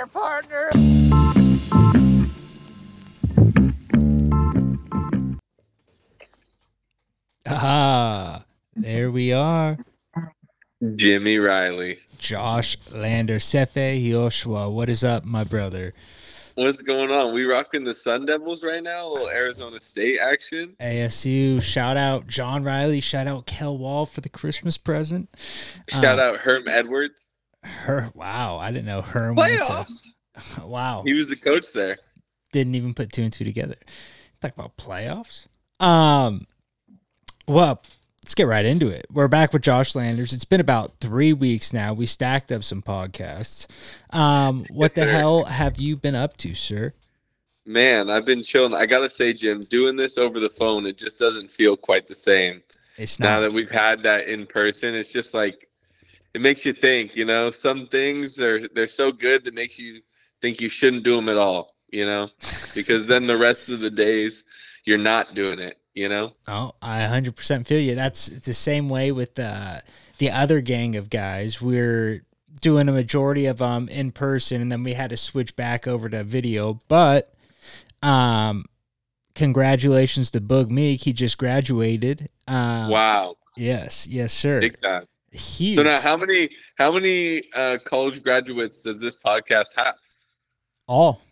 there, partner. Ah, there we are. Jimmy Riley. Josh Lander, Sefe Yehoshua. What is up, my brother? What's going on? We rocking the Sun Devils right now. A little Arizona State action. ASU. Shout out John Riley. Shout out Kel Wall for the Christmas present. Shout Uh, out Herm Edwards. Her. Wow, I didn't know Herm went to. Wow, He was the coach there. didn't even put two and two together. Talk about playoffs. Um, well, let's get right into it. We're back with Josh Landers. It's been about three weeks now. We stacked up some podcasts. Um, what Yes, the sir. hell have you been up to, sir? Man, I've been chilling. I gotta say, Jim, doing this over the phone, it just doesn't feel quite the same. It's Now that we've had that in person, it's just like it makes you think. You know, some things are they're so good that makes you think you shouldn't do them at all. You know, because then the rest of the days you're not doing it. You know. Oh, I 100% feel you. That's the same way with uh, the other gang of guys. We're doing a majority of them in person, and then we had to switch back over to video. But um, congratulations to Boog Meek. He just graduated. Um, wow, Yes, yes, sir. big time. Huge. So now, how many how many uh, college graduates does this podcast have? All.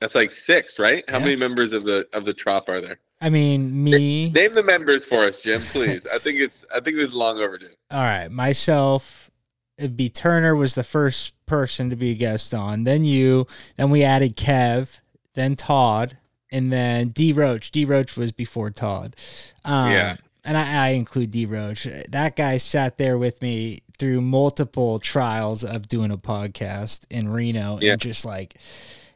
That's like six, right? How Yeah. many members of the of the trough are there? I mean, me. Name the members for us, Jim, please. I think it's I think this is long overdue. All right, myself. It'd be Turner was the first person to be a guest on. Then you. Then we added Kev. Then Todd, and then D Roach. D Roach was before Todd. Um, Yeah. And I, I include D Roach. That guy sat there with me through multiple trials of doing a podcast in Reno, Yeah. and just like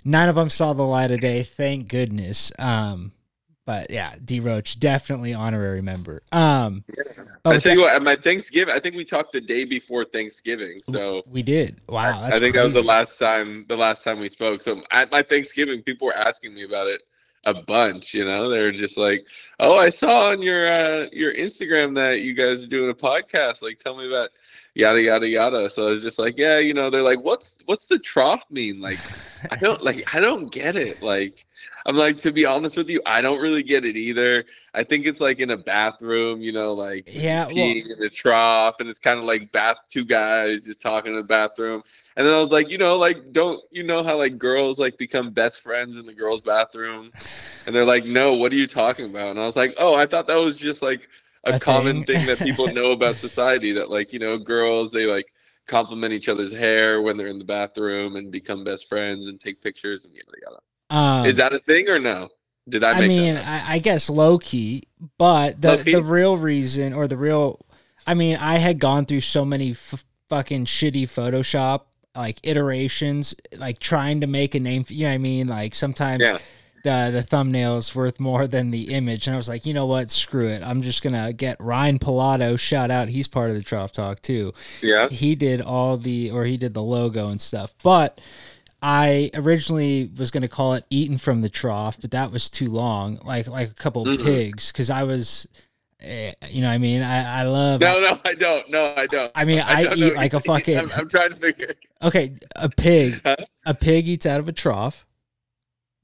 none of them saw the light of day. Thank goodness. Um, but yeah, D Roach definitely honorary member. Um, I tell you what, at my Thanksgiving, I think we talked the day before Thanksgiving. So we did. Wow, I think that was the last time the last time we spoke. So at my Thanksgiving, people were asking me about it a bunch. You know, they're just like, "Oh, I saw on your uh, your Instagram that you guys are doing a podcast. Like, tell me about yada yada yada." So I was just like, "Yeah, you know." They're like, "What's what's the trough mean?" Like, I don't like I don't get it. Like, I'm like to be honest with you, I don't really get it either. I think it's like in a bathroom, you know, like Yeah, well- peeing in the trough, and it's kind of like bath two guys just talking in the bathroom. And then I was like, you know, like don't you know how like girls like become best friends in the girls' bathroom? And they're like, no, what are you talking about? And I was like, oh, I thought that was just like a, A common thing. thing that people know about society that like you know girls they like compliment each other's hair when they're in the bathroom and become best friends and take pictures and yada yada. Um, Is that a thing or no? Did I I, make mean? I, I guess low key, but the Low-key? the real reason or the real, I mean, I had gone through so many f- fucking shitty Photoshop like iterations, like trying to make a name. For, you know what I mean? Like sometimes Yeah. The the thumbnail's worth more than the image, and I was like, you know what? Screw it. I'm just gonna get Ryan Pilato. Shout out, he's part of the Trough Talk too. Yeah. he did all the or he did the logo and stuff but i originally was going to call it eaten from the trough but that was too long like like a couple Mhm. pigs because i was eh, you know what i mean i i love No, no, I don't. No, I don't. I mean, I know eat like a what you mean. fucking- I'm, I'm trying to figure. okay a pig Huh? a pig eats out of a trough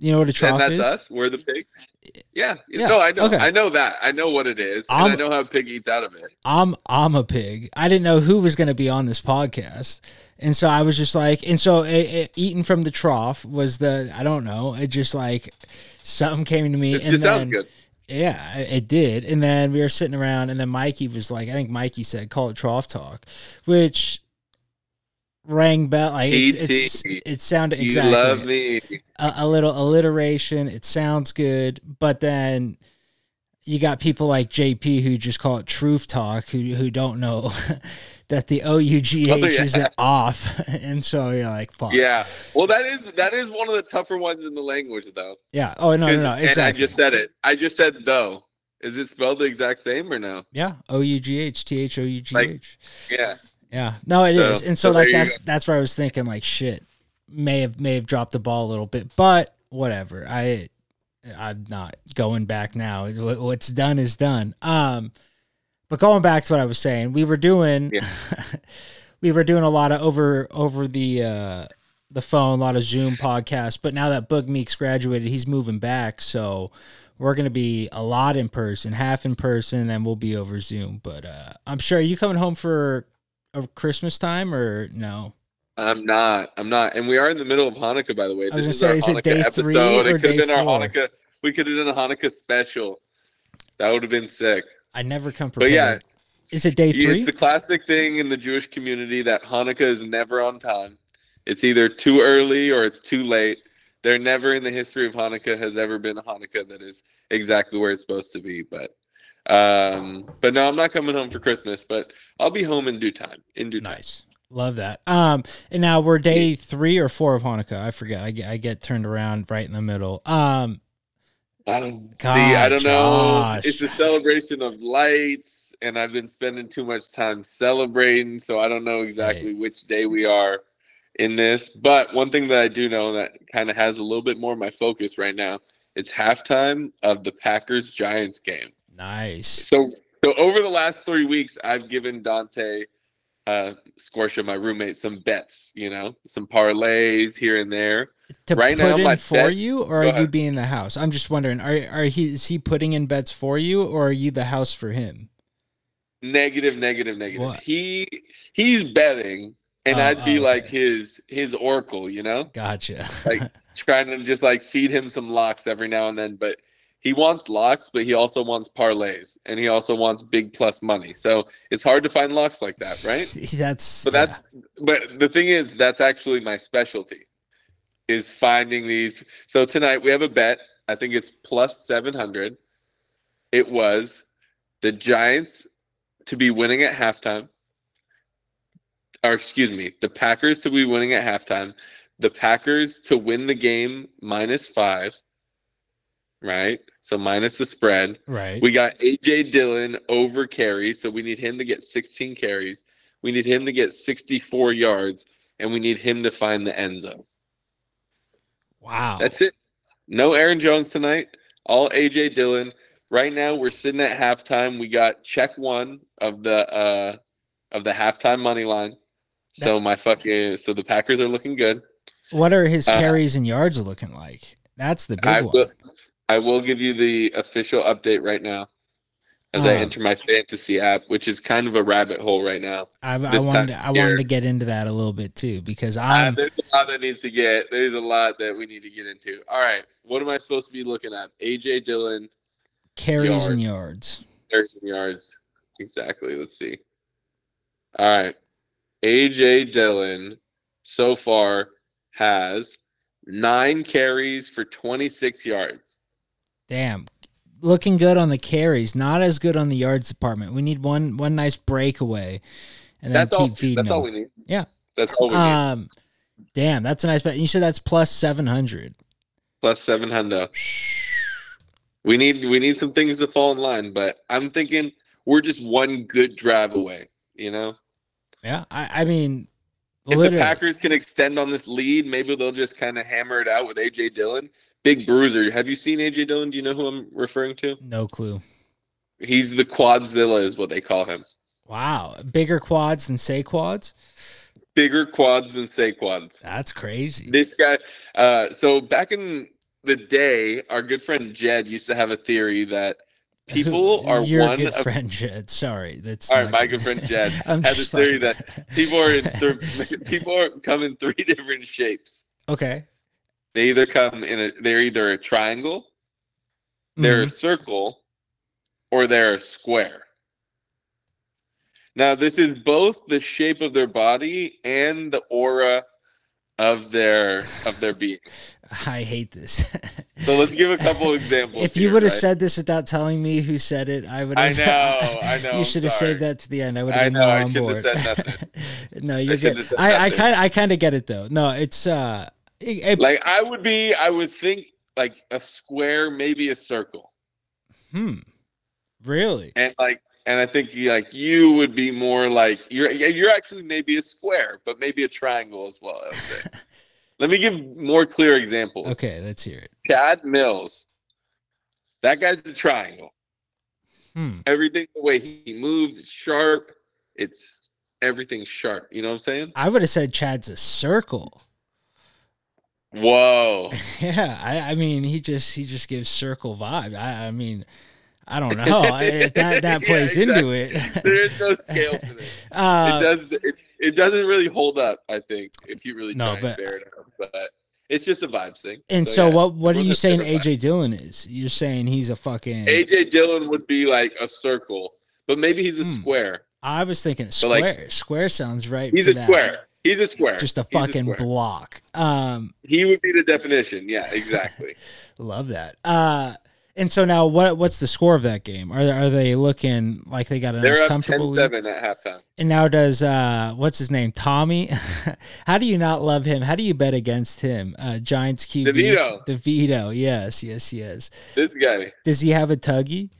you know what a trough and that's is us. We're the pigs. Yeah. Yeah, No, I know. okay. I know that. I know what it is. And I know how a pig eats out of it. I'm I'm a pig. I didn't know who was going to be on this podcast, and so I was just like, and so it, it, eating from the trough was the I don't know. It just like something came to me, It and just then sounds good. yeah, it did. And then we were sitting around, and then Mikey was like, I think Mikey said, "Call it trough talk," which rang bell. Like it's, it's, it sounded You exactly love me. a, a little alliteration. It sounds good, but then you got people like JP who just call it truth talk, who who don't know that the O U G H Oh, yeah. isn't off, and so you're like, fuck. Yeah. Well, that is that is one of the tougher ones in the language, though. yeah. Oh no, no, no, And exactly. I just said it. I just said though. Is it spelled the exact same or no? yeah, O U G H T H O U G H. Yeah. Yeah, no, it is, So- and so, so like there you that's that's where I was thinking, like shit, may have may have dropped the ball a little bit, but whatever. I I'm not going back now. What's done is done. Um, but going back to what I was saying, we were doing, Yeah. we were doing a lot of over over the uh the phone, a lot of Zoom podcasts. But now that Boog Meeks graduated, he's moving back, so we're gonna be a lot in person, half in person, and we'll be over Zoom. But uh I'm sure are you coming home for a Christmas time or no? I'm not. I'm not. And we are in the middle of Hanukkah, by the way. I was This gonna our say, is it Hanukkah day episode. three or it could have day been our four? Hanukkah. We could have done a Hanukkah special. That would have been sick. I never come prepared. But yeah, Is it day three? It's the classic thing in the Jewish community that Hanukkah is never on time. It's either too early or it's too late. There never in the history of Hanukkah has ever been a Hanukkah that is exactly where it's supposed to be. But um, but no, I'm not coming home for Christmas, but I'll be home in due time. In due time. Nice. Love that. Um, and now we're day three or four of Hanukkah. I forget. I get I get turned around right in the middle. Um, I don't see. I don't know. It's a celebration of lights, and I've been spending too much time celebrating, so I don't know exactly which day we are in this. But one thing that I do know that kind of has a little bit more of my focus right now. It's halftime of the Packers Giants game. Nice. So, so over the last three weeks, I've given Dante uh, Scorsha, my roommate, some bets. You know, some parlays here and there. To Right put now, in my for bet- you, or are you being the house? I'm just wondering. Are are he is he putting in bets for you, or are you the house for him? Negative, negative, negative. What? He he's betting, and Oh, I'd be oh, like okay. his his oracle, you know, Gotcha. Like- trying to just like feed him some locks every now and then. But he wants locks, but he also wants parlays, and he also wants big plus money. So it's hard to find locks like that, right? that's But that's but the thing is that's actually my specialty is finding these. So tonight we have a bet. I think it's plus 700. It was the Giants to be winning at halftime. Or excuse me, the Packers to be winning at halftime. The Packers to win the game minus 5. Right? So minus the spread. right. We got AJ Dillon over carries, so we need him to get 16 carries. We need him to get 64 yards, and we need him to find the end zone. wow. That's it. No Aaron Jones tonight. All AJ Dillon. Right now, we're sitting at halftime. We got check one of the uh of the halftime money line. So my fucking so the Packers are looking good. what are his uh, carries and yards looking like? That's the big I one. will I will give you the official update right now as I Uh, enter my fantasy app, which is kind of a rabbit hole right now. I, I wanted to, I wanted to get into that a little bit too because Uh, I'm there's a lot that needs to get. There's a lot that we need to get into. All right, what am I supposed to be looking at? AJ Dillon, carries and yards. Carries and yards. Exactly. Let's see. All right, AJ Dillon so far has nine carries for 26 yards. Damn. Looking good on the carries, not as good on the yards department. We need one one nice breakaway and then That's keep all. feeding That's them. all we need. Yeah. That's all we need. Um damn, that's a nice bet. You said that's plus plus seven hundred. Plus seven hundred. We need we need some things to fall in line, but I'm thinking we're just one good drive away. You know. Yeah. I, I mean if literally, the Packers can extend on this lead, maybe they'll just kind of hammer it out with AJ Dillon. Big bruiser. Have you seen AJ Dillon? Do you know who I'm referring to? no clue. He's the Quadzilla, is what they call him. Wow. Bigger quads than say quads? Bigger quads than Saquon's. That's crazy. This guy. Uh, so back in the day, our good friend Jed used to have a theory that people are your one good of friend Jed. Sorry, that's All right, my good friend Jed I'm has a theory that people are in th- people are come in three different shapes. okay. They either come in a they're either a triangle, they're Mhm. a circle, or they're a square. Now, this is both the shape of their body and the aura of their of their being. I hate this. So let's give a couple examples. if you here, would have right? said this without telling me who said it, I would I have. know, I know, You I'm should have sorry. saved that to the end. I would I have been know, more I on board. have said nothing. no, you're shouldn't good. I, I kind I kind of get it though. No, it's uh, it- like I would be, I would think like a square, maybe a circle, hmm, really? and like, and I think like you would be more like you're you're actually maybe a square, but maybe a triangle as well. I would say. Let me give more clear examples. Okay, let's hear it. Chad Mills, that guy's a triangle. Hmm. Everything the way he moves, it's sharp. It's everything sharp. You know what I'm saying? I would have said Chad's a circle. Whoa. Yeah, I, I mean, he just he just gives circle vibe. I, I mean, I don't know if that that Yeah, plays into it. there is no scale to this. uh, it does. It, it doesn't really hold up. I think if you really No, try but- and bear it out, but it's just a vibes thing. and so, yeah, what what are you saying AJ vibes. Dillon is? You're saying he's a fucking. AJ Dillon would be like a circle, but maybe he's a Hmm. square. I was thinking So, like, square. square sounds right. He's for a that. square. He's a square. Just a fucking square. block. Um, He would be the definition. Yeah, exactly. love that. Uh, and so now, what what's the score of that game? Are are they looking like they got a nice They're up comfortable 10-7 at halftime. And now does uh what's his name? Tommy? How do you not love him? How do you bet against him? Uh Giants QB. DeVito. DeVito, yes, yes, yes. This guy. Does he have a tuggy?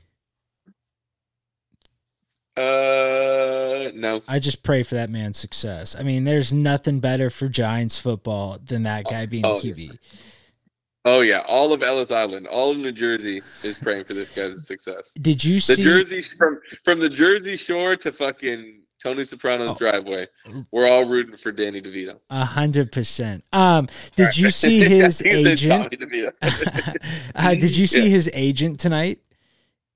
Uh, no. I just pray for that man's success. I mean, there's nothing better for Giants football than that guy being Oh, QB. Oh yeah, all of Ellis Island, all of New Jersey is praying for this guy's success. Did you The see the Jersey from from the Jersey Shore to fucking Tony Soprano's Oh. driveway, we're all rooting for Danny DeVito. a hundred percent? Um, did you see his agent? Uh, did you see Yeah. his agent tonight?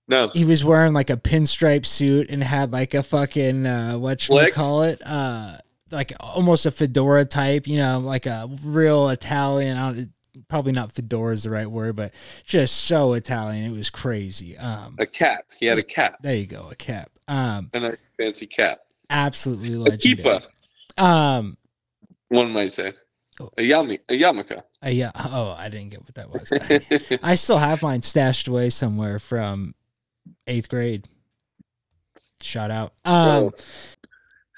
No, he was wearing like a pinstripe suit and had like a fucking uh what you Flick? call it uh like almost a fedora type you know like a real italian I don't, probably not fedora is the right word but just so italian it was crazy um a cap. He had a cap there you go a cap um and a fancy cap. absolutely A legendary kipa, um one might say. Oh. A yami, a yarmulke. uh, yeah oh i didn't get what that was i still have mine stashed away somewhere from eighth grade shout out um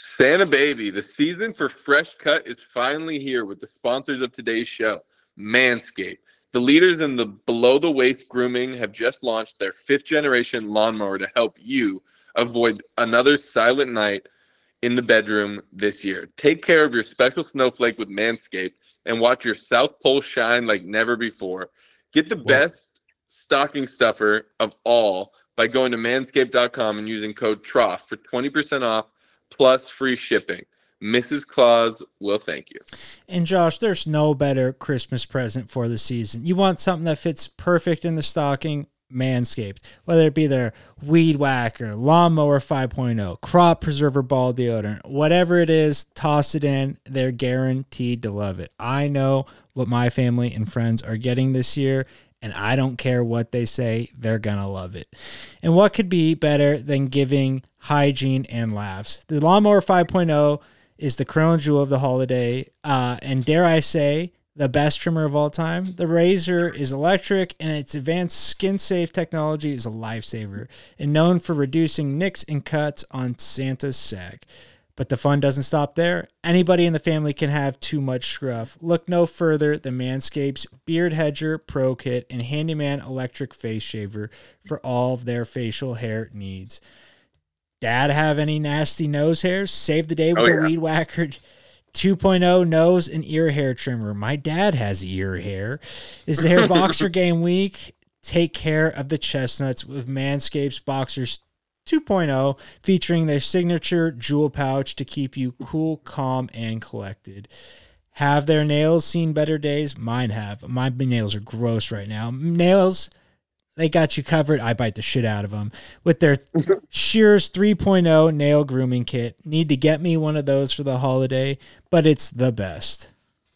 Santa Baby, the season for Fresh Cut is finally here with the sponsors of today's show, Manscaped. The leaders in the below the waist grooming have just launched their fifth generation lawnmower to help you avoid another silent night in the bedroom this year. Take care of your special snowflake with Manscaped and watch your South Pole shine like never before. Get the best stocking stuffer of all by going to manscaped.com and using code TROUGH for 20% off plus free shipping. Mrs. Claus will thank you. And Josh, there's no better Christmas present for the season. You want something that fits perfect in the stocking? Manscaped. Whether it be their weed whacker, lawnmower 5.0, crop preserver ball deodorant, whatever it is, toss it in. They're guaranteed to love it. I know what my family and friends are getting this year, and I don't care what they say, they're gonna love it. And what could be better than giving hygiene and laughs? The lawnmower 5.0 is the crown jewel of the holiday, uh, and dare I say, the best trimmer of all time. The razor is electric, and its advanced skin-safe technology is a lifesaver, and known for reducing nicks and cuts on Santa's sack. But the fun doesn't stop there. Anybody in the family can have too much scruff. Look no further than Manscaped's Beard Hedger Pro Kit and Handyman Electric Face Shaver for all of their facial hair needs. Dad have any nasty nose hairs? Save the day with Oh, the. Weed Whacker 2.0 nose and ear hair trimmer. My dad has ear hair. Is there boxer game week? Take care of the chestnuts with Manscaped's Boxers 2.0, featuring their signature jewel pouch to keep you cool, calm, and collected. Have their nails seen better days? Mine have. My nails are gross right now. Nails, they got you covered. I bite the shit out of them with their Shears 3.0 nail grooming kit. Need to get me one of those for the holiday, but it's the best.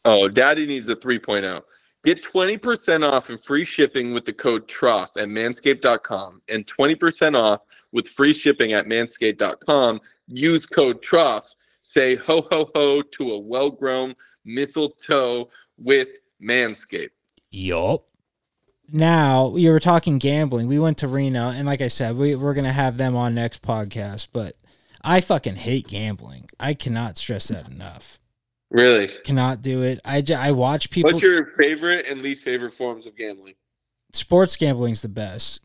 Oh, Daddy needs a 3.0. Get 20% off and free shipping with the code TROUGH at manscaped.com and 20% off with free shipping at manscaped.com. Use code TROUGH. Say ho ho ho to a well grown mistletoe with Manscaped. Yup. Now you were talking gambling. We went to Reno, and like I said, we, we're gonna have them on next podcast. But I fucking hate gambling. I cannot stress that enough. Really? Cannot do it. I, j- I watch people. What's your favorite and least favorite forms of gambling? sports gambling's the best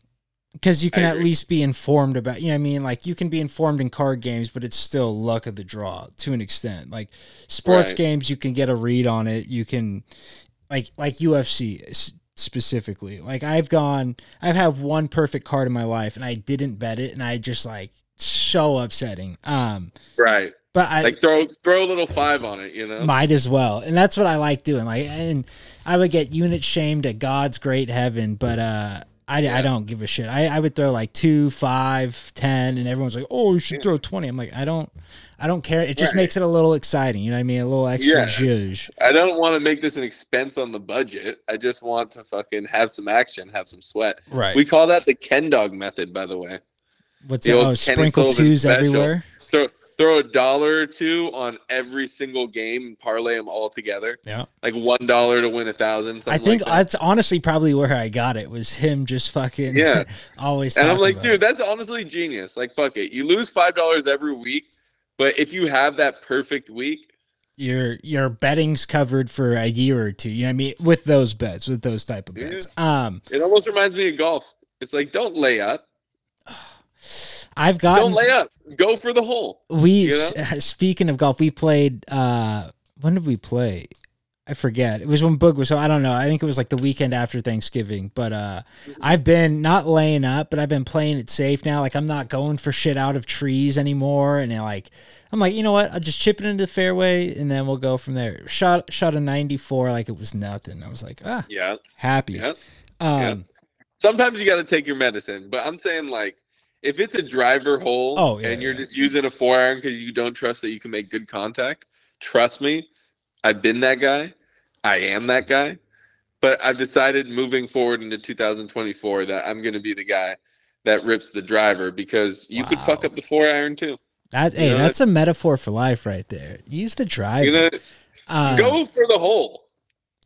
because you can at least be informed about you know what i mean like you can be informed in card games but it's still luck of the draw to an extent like sports Right. games you can get a read on it you can like like ufc specifically like i've gone i've had one perfect card in my life and i didn't bet it and i just like so upsetting um Right. But I Like throw throw a little five on it, you know. might as well, and that's what I like doing. Like, and I would get unit shamed at God's great heaven, but uh, I, I don't give a shit. I, I would throw like two, five, ten, and everyone's like, "Oh, you should Yeah. throw 20. I'm like, I don't, I don't care. It just Right. makes it a little exciting. You know what I mean? A little extra Yeah. zhuzh. I don't want to make this an expense on the budget. I just want to fucking have some action, have some sweat. Right. We call that the Ken Dog method, by the way. What's the that? old Oh, sprinkle twos special. everywhere. Throw a dollar or two on every single game and parlay them all together. Yeah. Like one dollar to win a thousand. I think like that. that's honestly probably where I got it was him just fucking Yeah. always And I'm like, dude, it. that's honestly genius. Like, fuck it. You lose five dollars every week, but if you have that perfect week, your your betting's covered for a year or two. You know what I mean? With those bets, with those type of Yeah. bets. Um, it almost reminds me of golf. It's like, don't lay up. I've gotten Don't lay up. Go for the hole. we you s- speaking of golf, we played. uh When did we play? I forget. It was when Boog was. So I don't know. I think it was like the weekend after Thanksgiving. But uh I've been not laying up, but I've been playing it safe now. Like I'm not going for shit out of trees anymore. And like I'm like, you know what? I'll just chip it into the fairway, and then we'll go from there. Shot shot a 94 like it was nothing. I was like, ah, Yeah. happy. Yeah. Um, Sometimes you got to take your medicine, but I'm saying like, if it's a driver hole Oh, yeah, and you're yeah. just using a four iron because you don't trust that you can make good contact, trust me, I've been that guy. I am that guy. But I've decided moving forward into 2024 that I'm going to be the guy that rips the driver because you could fuck up the four iron too. That hey, know, that's a metaphor for life right there. Use the driver. You know, Um, go for the hole.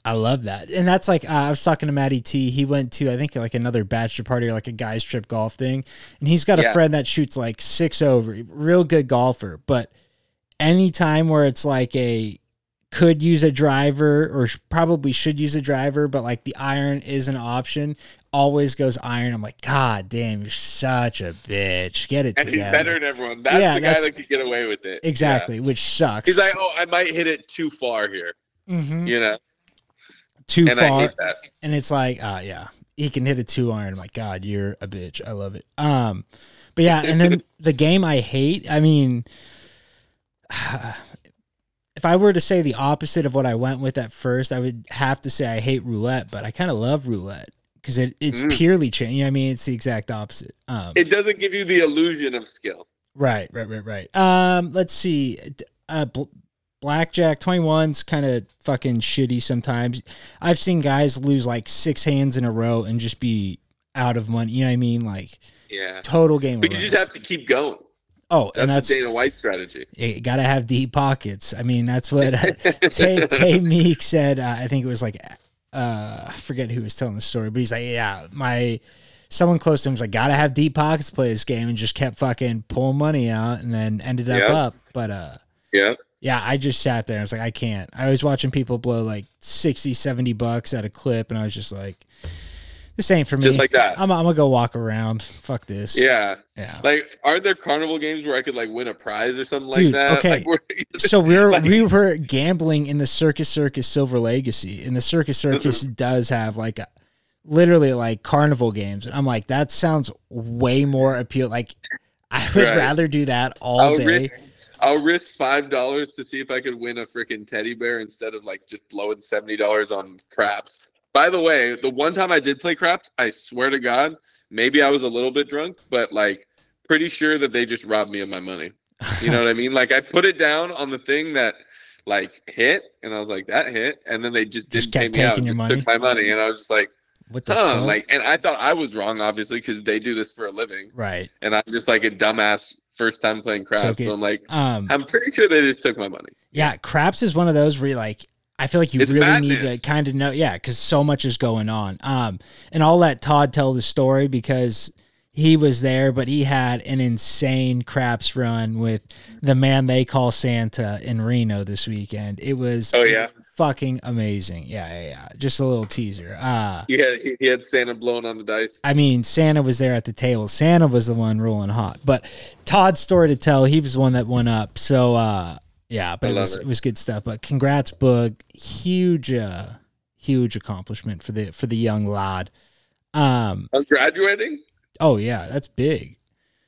I love that, and that's like uh, I was talking to Matty T. He went to I think like another bachelor party or like a guys trip golf thing, and he's got a friend that shoots like six over, real good golfer. But anytime where it's like a could use a driver or sh- probably should use a driver, but like the iron is an option, always goes iron. I'm like, God damn, you're such a bitch. Get it And he's together. better than everyone. That's Yeah, the guy that's- that could get away with it. Yeah. exactly, which sucks. He's like, oh, I might hit it too far here. Mhm. You know, too and I far. hate that. and it's like, uh, yeah, he can hit a two iron. I'm God, you're a bitch. I love it. Um, but yeah, and then the game I hate. I mean, if I were to say the opposite of what I went with at first, I would have to say I hate roulette. But I kind of love roulette because it, it's Mm. purely change. You know I mean? It's the exact opposite. Um, It doesn't give you the illusion of skill. Right, right, right, right. Um, let's see. Uh, blackjack 21's kind of fucking shitty sometimes. I've seen guys lose like six hands in a row and just be out of money. You know what I mean? Like Yeah. total game. But you just have to keep going. Oh, That's, and that's the Dana White strategy. you gotta have deep pockets. I mean, that's what uh, Tay, Tay Meek said. Uh, I think it was like, uh, I forget who was telling the story, but he's like, yeah, my someone close to him was like, gotta have deep pockets to play this game, and just kept fucking pulling money out, and then ended up Yeah. up. But uh, yeah. Yeah, I just sat there. and I was like, I can't. I was watching people blow like 60, 70 bucks at a clip, and I was just like, this ain't for me. Just like that. I'm, I'm gonna go walk around. Fuck this. Yeah. Yeah. Like, are there carnival games where I could like win a prize or something like Dude, that? okay. Like, where- so we were Like- we were gambling in the Circus Circus Silver Legacy, and the Circus uh-huh. Circus does have like a, literally like carnival games, and I'm like, that sounds way more appeal. Like, I would Right. rather do that all day. risk, I'll risk five dollars to see if I could win a freaking teddy bear instead of like just blowing seventy dollars on craps. By the way, the one time I did play craps, I swear to God, maybe I was a little bit drunk, but like pretty sure that they just robbed me of my money. You know what I mean? Like I put it down on the thing that like hit, and I was like, that hit, and then they just Just didn't kept pay me out, taking your money? took my money, and I was just like, what the huh, fuck? like, and I thought I was wrong, obviously, because they do this for a living, right. and I'm just like a dumbass first time playing craps. So. I'm like, Um. I'm pretty sure they just took my money. Yeah, craps is one of those where you like I feel like you It's really need to kind of know, yeah, because so much is going on. Um, and I'll let Todd tell the story because he was there, but he had an insane craps run with the man they call Santa in Reno this weekend. It was Oh yeah, fucking amazing. Yeah, yeah, yeah. Just a little teaser. Uh he had he, he had Santa blowing on the dice. I mean, Santa was there at the table. Santa was the one rolling hot. But Todd's story to tell, he was the one that went up. So uh yeah, but I it was it. it. was good stuff. But congrats, Boog. Huge uh huge accomplishment for the for the young lad. Um I'm graduating. Oh yeah, that's big.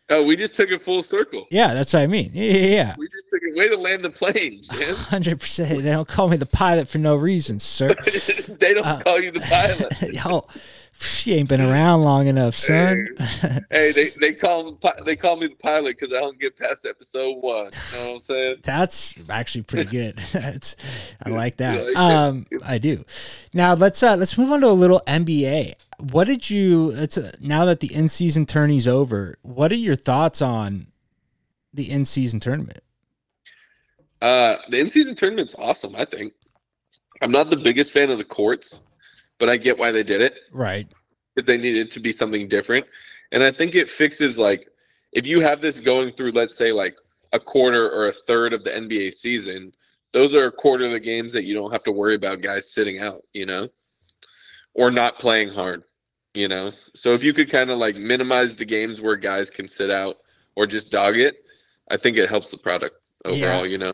Oh, we just took it full circle. Yeah, that's what I mean. Yeah, yeah, yeah. We just took it way to land the plane, Jim. Hundred percent. They don't call me the pilot for no reason, sir. they don't Uh, call you the pilot. Yo, she ain't been around long enough, son. hey, they, they call him, they call me the pilot because I don't get past episode one. You know what I'm saying? That's actually pretty good. That's I like that. like that? Um, I do. Now let's uh let's move on to a little NBA. What did you? Let's uh, now that the in season tourney's over. What are your thoughts on the in season tournament? Uh, the in-season tournament's awesome. I think. I'm not the biggest fan of the courts, but I get why they did it. Right. because they needed to be something different. And I think it fixes like if you have this going through, let's say like a quarter or a third of the NBA season, those are a quarter of the games that you don't have to worry about guys sitting out, you know, or not playing hard, you know. So if you could kind of like minimize the games where guys can sit out or just dog it, I think it helps the product overall, you know,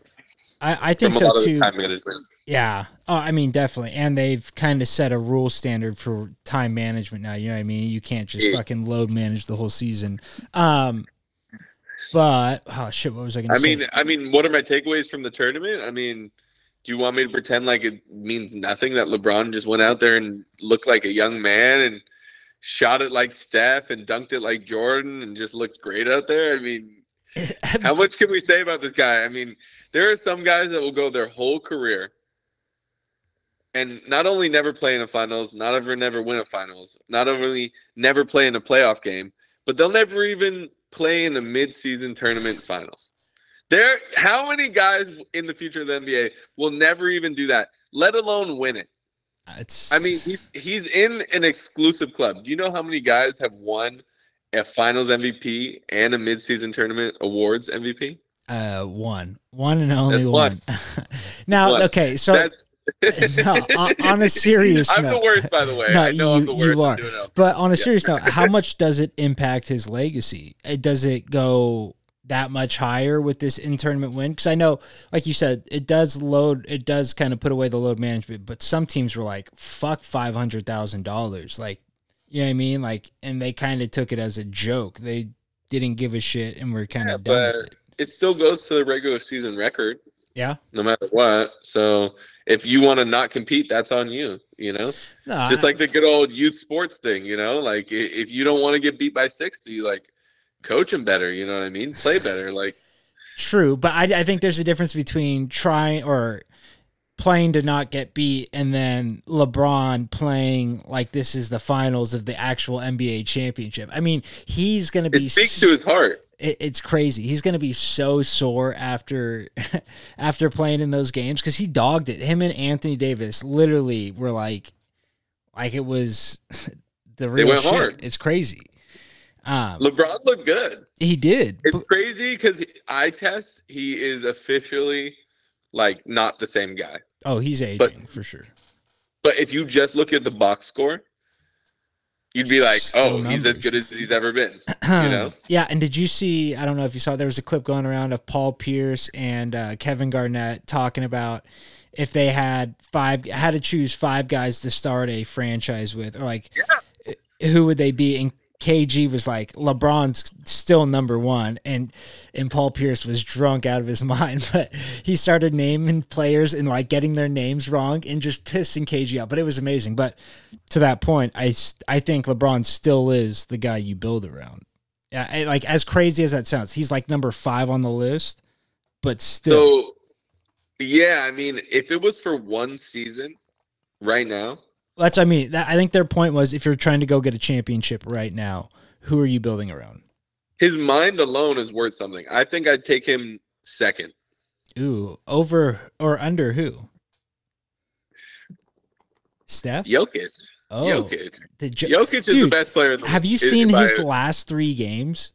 I, I think so lot of the too. Yeah. Oh, I mean, definitely. And they've kind of set a rule standard for time management now. You know what I mean? You can't just Yeah. fucking load manage the whole season. Um, but oh shit, what was I going to I say? mean, I mean, what are my takeaways from the tournament? I mean, do you want me to pretend like it means nothing that LeBron just went out there and looked like a young man and shot it like Steph and dunked it like Jordan and just looked great out there? I mean, how much can we say about this guy? I mean, there are some guys that will go their whole career and not only never play in a finals, not ever never win a finals, not only never play in a playoff game, but they'll never even play in a mid-season tournament finals. There, how many guys in the future of the NBA will never even do that, let alone win it? it's, I mean, he's he's in an exclusive club. Do you know how many guys have won a Finals MVP and a mid-season tournament awards MVP? uh, one, one and only That's one. one. now, One. okay, so That's no, on, on a serious I'm note, the worst, by the way. No, I know I'm the you- worst. you are. But on a Yeah. serious note, how much does it impact his legacy? Does it go that much higher with this in tournament win? Because I know, like you said, it does load, it does kind of put away the load management. But some teams were like, "Fuck five hundred thousand dollars," like you know what I mean? Like, and they kind of took it as a joke. They didn't give a shit and were kind Yeah, of done but it. it still goes to the regular season record, Yeah, no matter what. So if you want to not compete, that's on you. You know, no, just I- like the good old youth sports thing. You know, like if you don't want to get beat by sixty, like coach them better. You know what I mean? Play better. Like True, but I, I think there's a difference between trying or playing to not get beat and then LeBron playing like this is the finals of the actual NBA championship. I mean, he's going to be it speaks to his heart. it, it's crazy. He's going to be so sore after after playing in those games cuz he dogged it. Him and Anthony Davis literally were like like it was the real shit. hard. It's crazy. Um, LeBron looked good. he did. It's but- crazy because eye test, he is officially like not the same guy. oh, he's aging but- for sure. But if you just look at the box score, you'd be like, Still "Oh, he's as good as he's ever been." You know? yeah, and did you see? I don't know if you saw. There was a clip going around of Paul Pierce and uh, Kevin Garnett talking about if they had five, had to choose five guys to start a franchise with, or like, who would they be? And KG was like, LeBron's still number one, and and Paul Pierce was drunk out of his mind, but he started naming players and like getting their names wrong and just pissing KG out. But it was amazing. But to that point, I I think LeBron still is the guy you build around. Yeah, like as crazy as that sounds, he's like number five on the list, but still, So, yeah, I mean, if it was for one season, right now, that's what I mean. That, I think their point was if you're trying to go get a championship right now, who are you building around? his mind alone is worth something. I think I'd take him second. Ooh, over or under who? Steph. Jokic. Oh, Jokic. the Jo- Jokic is the best player in the have you seen his last three games?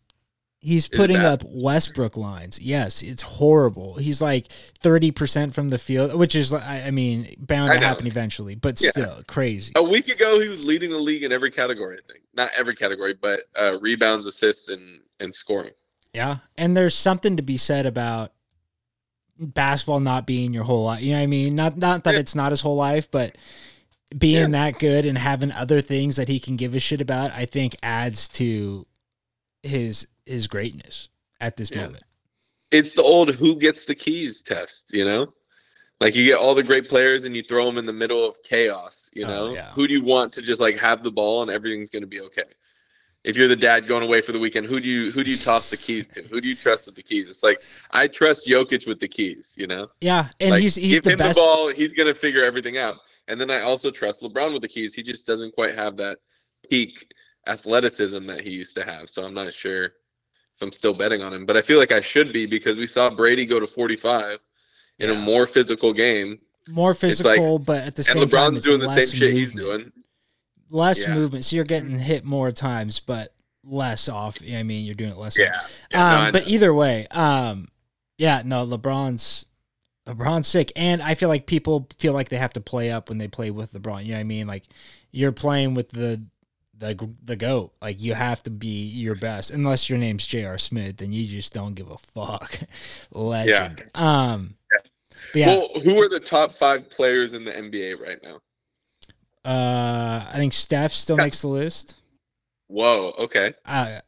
He's putting up Westbrook lines. Yes, it's horrible. He's like thirty percent from the field, which is, I I mean, bound to happen eventually, but Yeah. still crazy. A week ago, he was leading the league in every category. I think not every category, but uh, rebounds, assists, and and scoring. Yeah. And there's something to be said about basketball not being your whole life. You know what I mean? Not not that Yeah. it's not his whole life, but being Yeah. that good and having other things that he can give a shit about, I think adds to his his greatness at this Yeah. moment. it's the old who gets the keys test, you know? Like you get all the great players and you throw them in the middle of chaos, you Oh, know? yeah. Who do you want to just like have the ball and everything's going to be okay? If you're the dad going away for the weekend, who do you who do you toss the keys to? Who do you trust with the keys? It's like I trust Jokic with the keys, you know? Yeah, and Like, he's he's give the him best. the ball, he's going to figure everything out. And then I also trust LeBron with the keys. He just doesn't quite have that peak athleticism that he used to have. So I'm not sure if I'm still betting on him, but I feel like I should be because we saw Brady go to 45 in Yeah. a more physical game, more like- physical, but at the same and time, LeBron's doing the same shit he's doing. Less Yeah. movement, so you're getting hit more times, but less off. I mean, you're doing it less. Yeah. Yeah, no, um, but either way, um, yeah, no, LeBron's LeBron's sick, and I feel like people feel like they have to play up when they play with LeBron. You know what I mean? Like you're playing with the the the goat. Like you have to be your best, unless your name's J.R. Smith, then you just don't give a fuck. Legend. Um, but yeah, Well, who are the top five players in the NBA right now? uh, I think Steph still Yeah. makes the list. Whoa. Okay. Uh,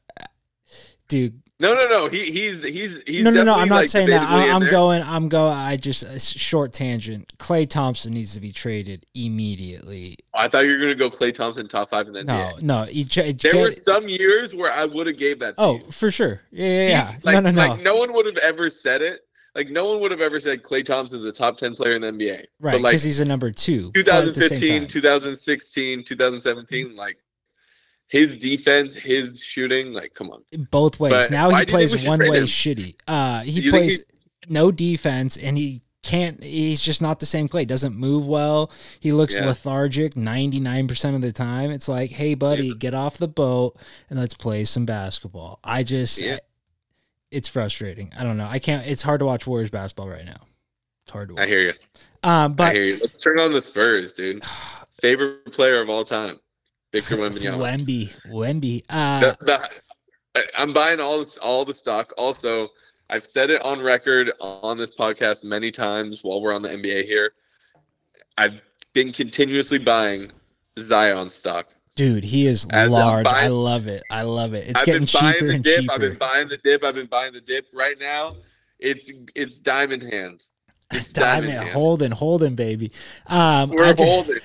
dude, No, no, no. He he's he's he's no, no, no. I'm not like, saying that. I'm, I'm there. going. I'm going. I just uh, a short tangent. Klay Thompson needs to be traded immediately. I thought you were gonna go Klay Thompson top five in the No, NBA. no. J- There get- were some years where I would have gave that. To oh, you. for sure. Yeah, yeah. He- Like, no, no, no. Like no one would have ever said it. Like no one would have ever said Klay Thompson's a top ten player in the NBA. right, But like because he's a number two. but at the same 2015, 2016, 2017, like his defense, his shooting, like come on. both ways. But now he do you think plays one way him? shitty. Uh, he plays no defense, and he can't. He's just not the same Klay. Doesn't move well. He looks Yeah. lethargic ninety nine percent of the time. It's like, hey, buddy, get off the boat and let's play some basketball. I just, Yeah. it's frustrating. I don't know. I can't. It's hard to watch Warriors basketball right now. It's hard to watch. I hear you. Um, I but hear you. Let's turn on the Spurs, dude. Favorite player of all time, Victor Wembanyama. Wemby, Wemby. Uh, the, the, I'm buying all this, all the stock. Also, I've said it on record on this podcast many times while we're on the NBA here. I've been continuously buying Zion stock. dude, he is As large. I love it. I love it. It's I've getting been buying cheaper the and dip. cheaper. I've been buying the dip. I've been buying the dip. Right now, it's it's diamond hands. It's diamond, Diamond, hands. holding, holding, baby. Um, We're I just, holding.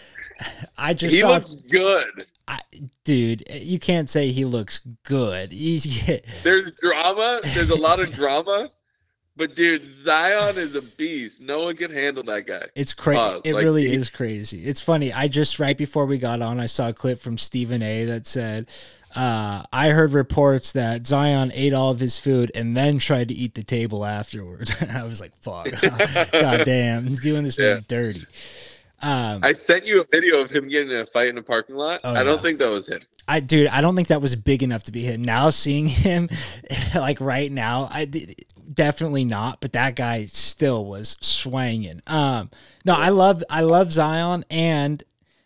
I just He saw, looks good. I, dude. You can't say he looks good. He's, There's drama. There's a lot of drama. But dude, Zion is a beast. No one can handle that guy. it's crazy. Uh, it like, really he- is crazy. It's funny. I just right before we got on, I saw a clip from Stephen A. that said, uh, "I heard reports that Zion ate all of his food and then tried to eat the table afterwards." I was like, "Fuck, god damn, he's doing this Yeah. man dirty." Um, I sent you a video of him getting in a fight in a parking lot. Oh, I don't yeah. think that was him. I dude, I don't think that was big enough to be him. Now seeing him, like right now, I definitely not. But that guy still was swanging. Um, no, I love, I love Zion, and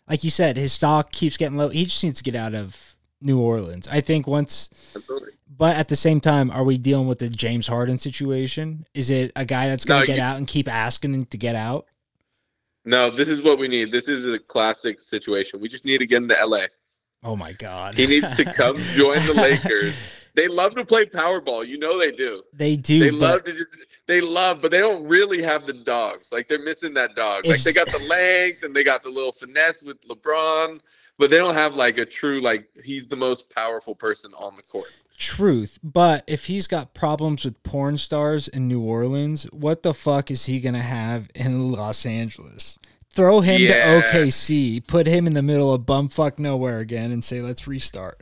like you said, his stock keeps getting low. He just needs to get out of New Orleans. I think once, Absolutely. but at the same time, are we dealing with the James Harden situation? Is it a guy that's going No, to get you- out and keep asking to get out? No, this is what we need. This is a classic situation. We just need to get into LA. Oh my god, He needs to come join the Lakers. They love to play Powerball. You know they do. they do. They love to just they love, but they don't really have the dogs. Like they're missing that dog. Like they got the length and they got the little finesse with LeBron, but they don't have like a true like he's the most powerful person on the court. Truth, but if he's got problems with porn stars in New Orleans, what the fuck is he gonna have in Los Angeles? Throw him Yeah. to OKC, put him in the middle of bumfuck nowhere again, and say let's restart.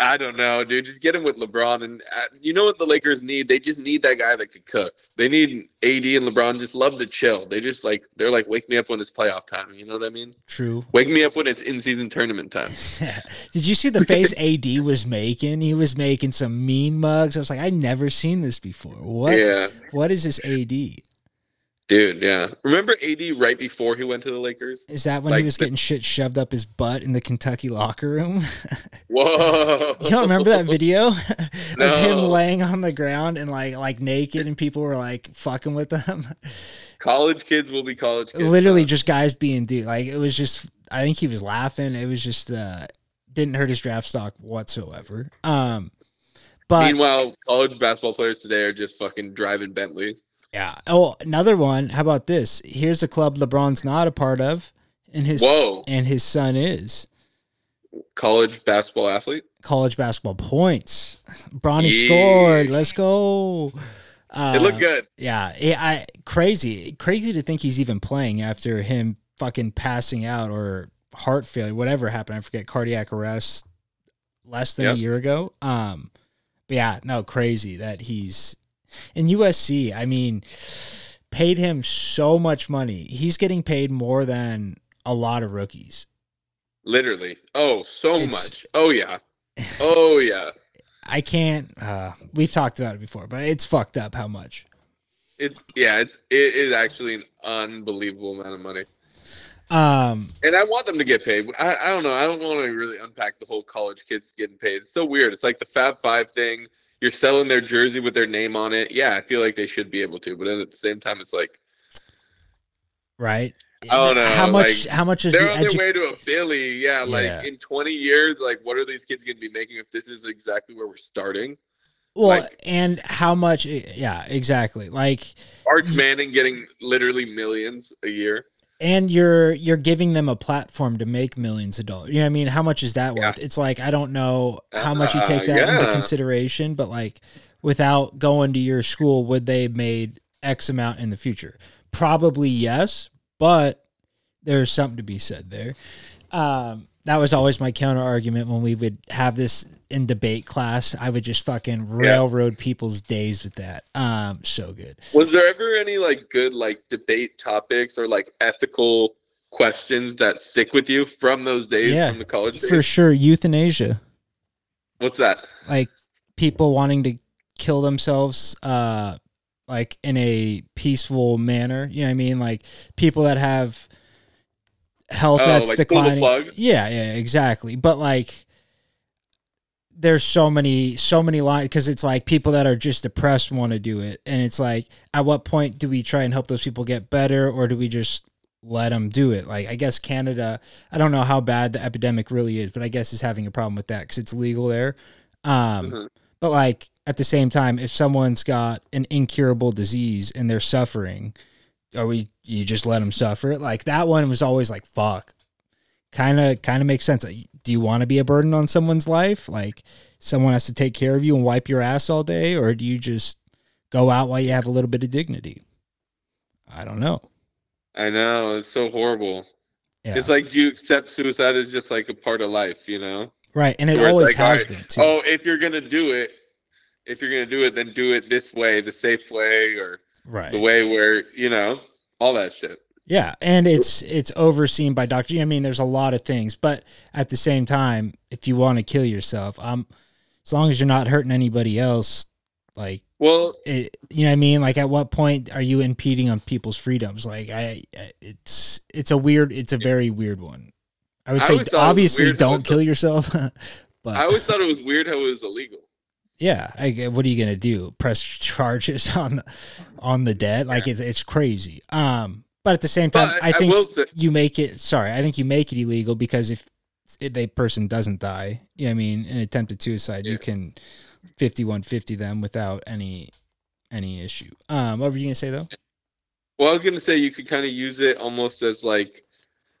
I don't know, dude. Just get him with LeBron, and uh, you know what the Lakers need? They just need that guy that could cook. They need AD and LeBron. Just love to chill. They just like they're like wake me up when it's playoff time. You know what I mean? True. Wake me up when it's in season tournament time. Did you see the face AD was making? He was making some mean mugs. I was like, I never seen this before. What? Yeah, What is this AD? Dude. Yeah. Remember AD right before he went to the Lakers? Is that when he was getting shit shoved up his butt in the Kentucky locker room? Whoa. You don't remember that video of him laying on the ground and like like naked and people were like fucking with him? College kids will be college kids. Literally huh? just guys being dude. Like it was just I think he was laughing. It was just uh didn't hurt his draft stock whatsoever. Um But Meanwhile, college basketball players today are just fucking driving Bentleys. Yeah. Oh, another one. How about this? Here's a club LeBron's not a part of, and his Whoa. and his son is College basketball athlete. college basketball points. Bronny Yeah. scored. Let's go. Uh, It looked good. Yeah, it, I crazy, crazy to think he's even playing after him fucking passing out or heart failure, whatever happened. I forget cardiac arrest less than Yep. a year ago. Um, but yeah, no, crazy that he's in USC. I mean, paid him so much money. He's getting paid more than a lot of rookies. Literally. Oh, so It's- much. Oh yeah. Oh yeah. I can't. Uh, we've talked about it before, but it's fucked up how much. It's yeah. It's it is actually an unbelievable amount of money, Um, and I want them to get paid. I, I don't know. I don't want to really unpack the whole college kids getting paid. It's so weird. It's like the Fab Five thing. You're selling their jersey with their name on it. Yeah, I feel like they should be able to, but then at the same time, it's like right? I don't know, How much? like, how much is they're the on their way to a Philly. Yeah, like Yeah. in 20 years, like what are these kids going to be making if this is exactly where we're starting? Well, like- and how much? Yeah, exactly. Like, Arch Manning getting literally millions a year. And you're you're giving them a platform to make millions of dollars. You know what I mean? How much is that Yeah. worth? It's like I don't know how much you Uh, take that into yeah. consideration, but like without going to your school, would they have made X amount in the future? Probably yes, but there's something to be said there. Um, that was always my counter argument when we would have this in debate class. I would just fucking railroad people's days with that. Um, so good. Was there ever any like good like debate topics or like ethical questions that stick with you from those days Yeah, from the college days? For sure, euthanasia. What's that? like people wanting to kill themselves uh like in a peaceful manner you know what i mean like people that have health Oh, that's like declining. yeah yeah exactly. But like there's so many so many lines because it's like people that are just depressed want to do it. And it's like at what point do we try and help those people get better or do we just let them do it? Like i guess canada i don't know how bad the epidemic really is but i guess is having a problem with that because it's legal there. Um Mhm. but like at the same time if someone's got an incurable disease and they're suffering are we you just let them suffer. Like that one was always like fuck. Kind of kind of makes sense. Like, do you want to be a burden on someone's life? Like someone has to take care of you and wipe your ass all day? Or do you just go out while you have a little bit of dignity? I don't know. I know it's so horrible. yeah. It's like do you accept suicide as just like a part of life, you know? right and it always like, has alright, been too. Oh, if you're gonna do it, if you're gonna do it, then do it this way, the safe way, or right. the way where you know all that shit. Yeah, and it's it's overseen by doctor. I mean, there's a lot of things, but at the same time, if you want to kill yourself, um, as long as you're not hurting anybody else, like Well, it, you know what I mean. Like, at what point are you impeding on people's freedoms? Like, I, I it's it's a weird, it's a very weird one. I would I say always thought it was obviously don't kill yourself, but I always thought it was weird how it was illegal. Yeah, I, what are you gonna do? Press charges on the on the dead? Like it's it's crazy. Um, but at the same time, But I I think will say- you make it. Sorry, I think you make it illegal because if the person doesn't die, you know I mean, an attempted suicide, Yeah. you can fifty one fifty them without any any issue. Um, what were you gonna say though? Well, I was gonna say you could kind of use it almost as like,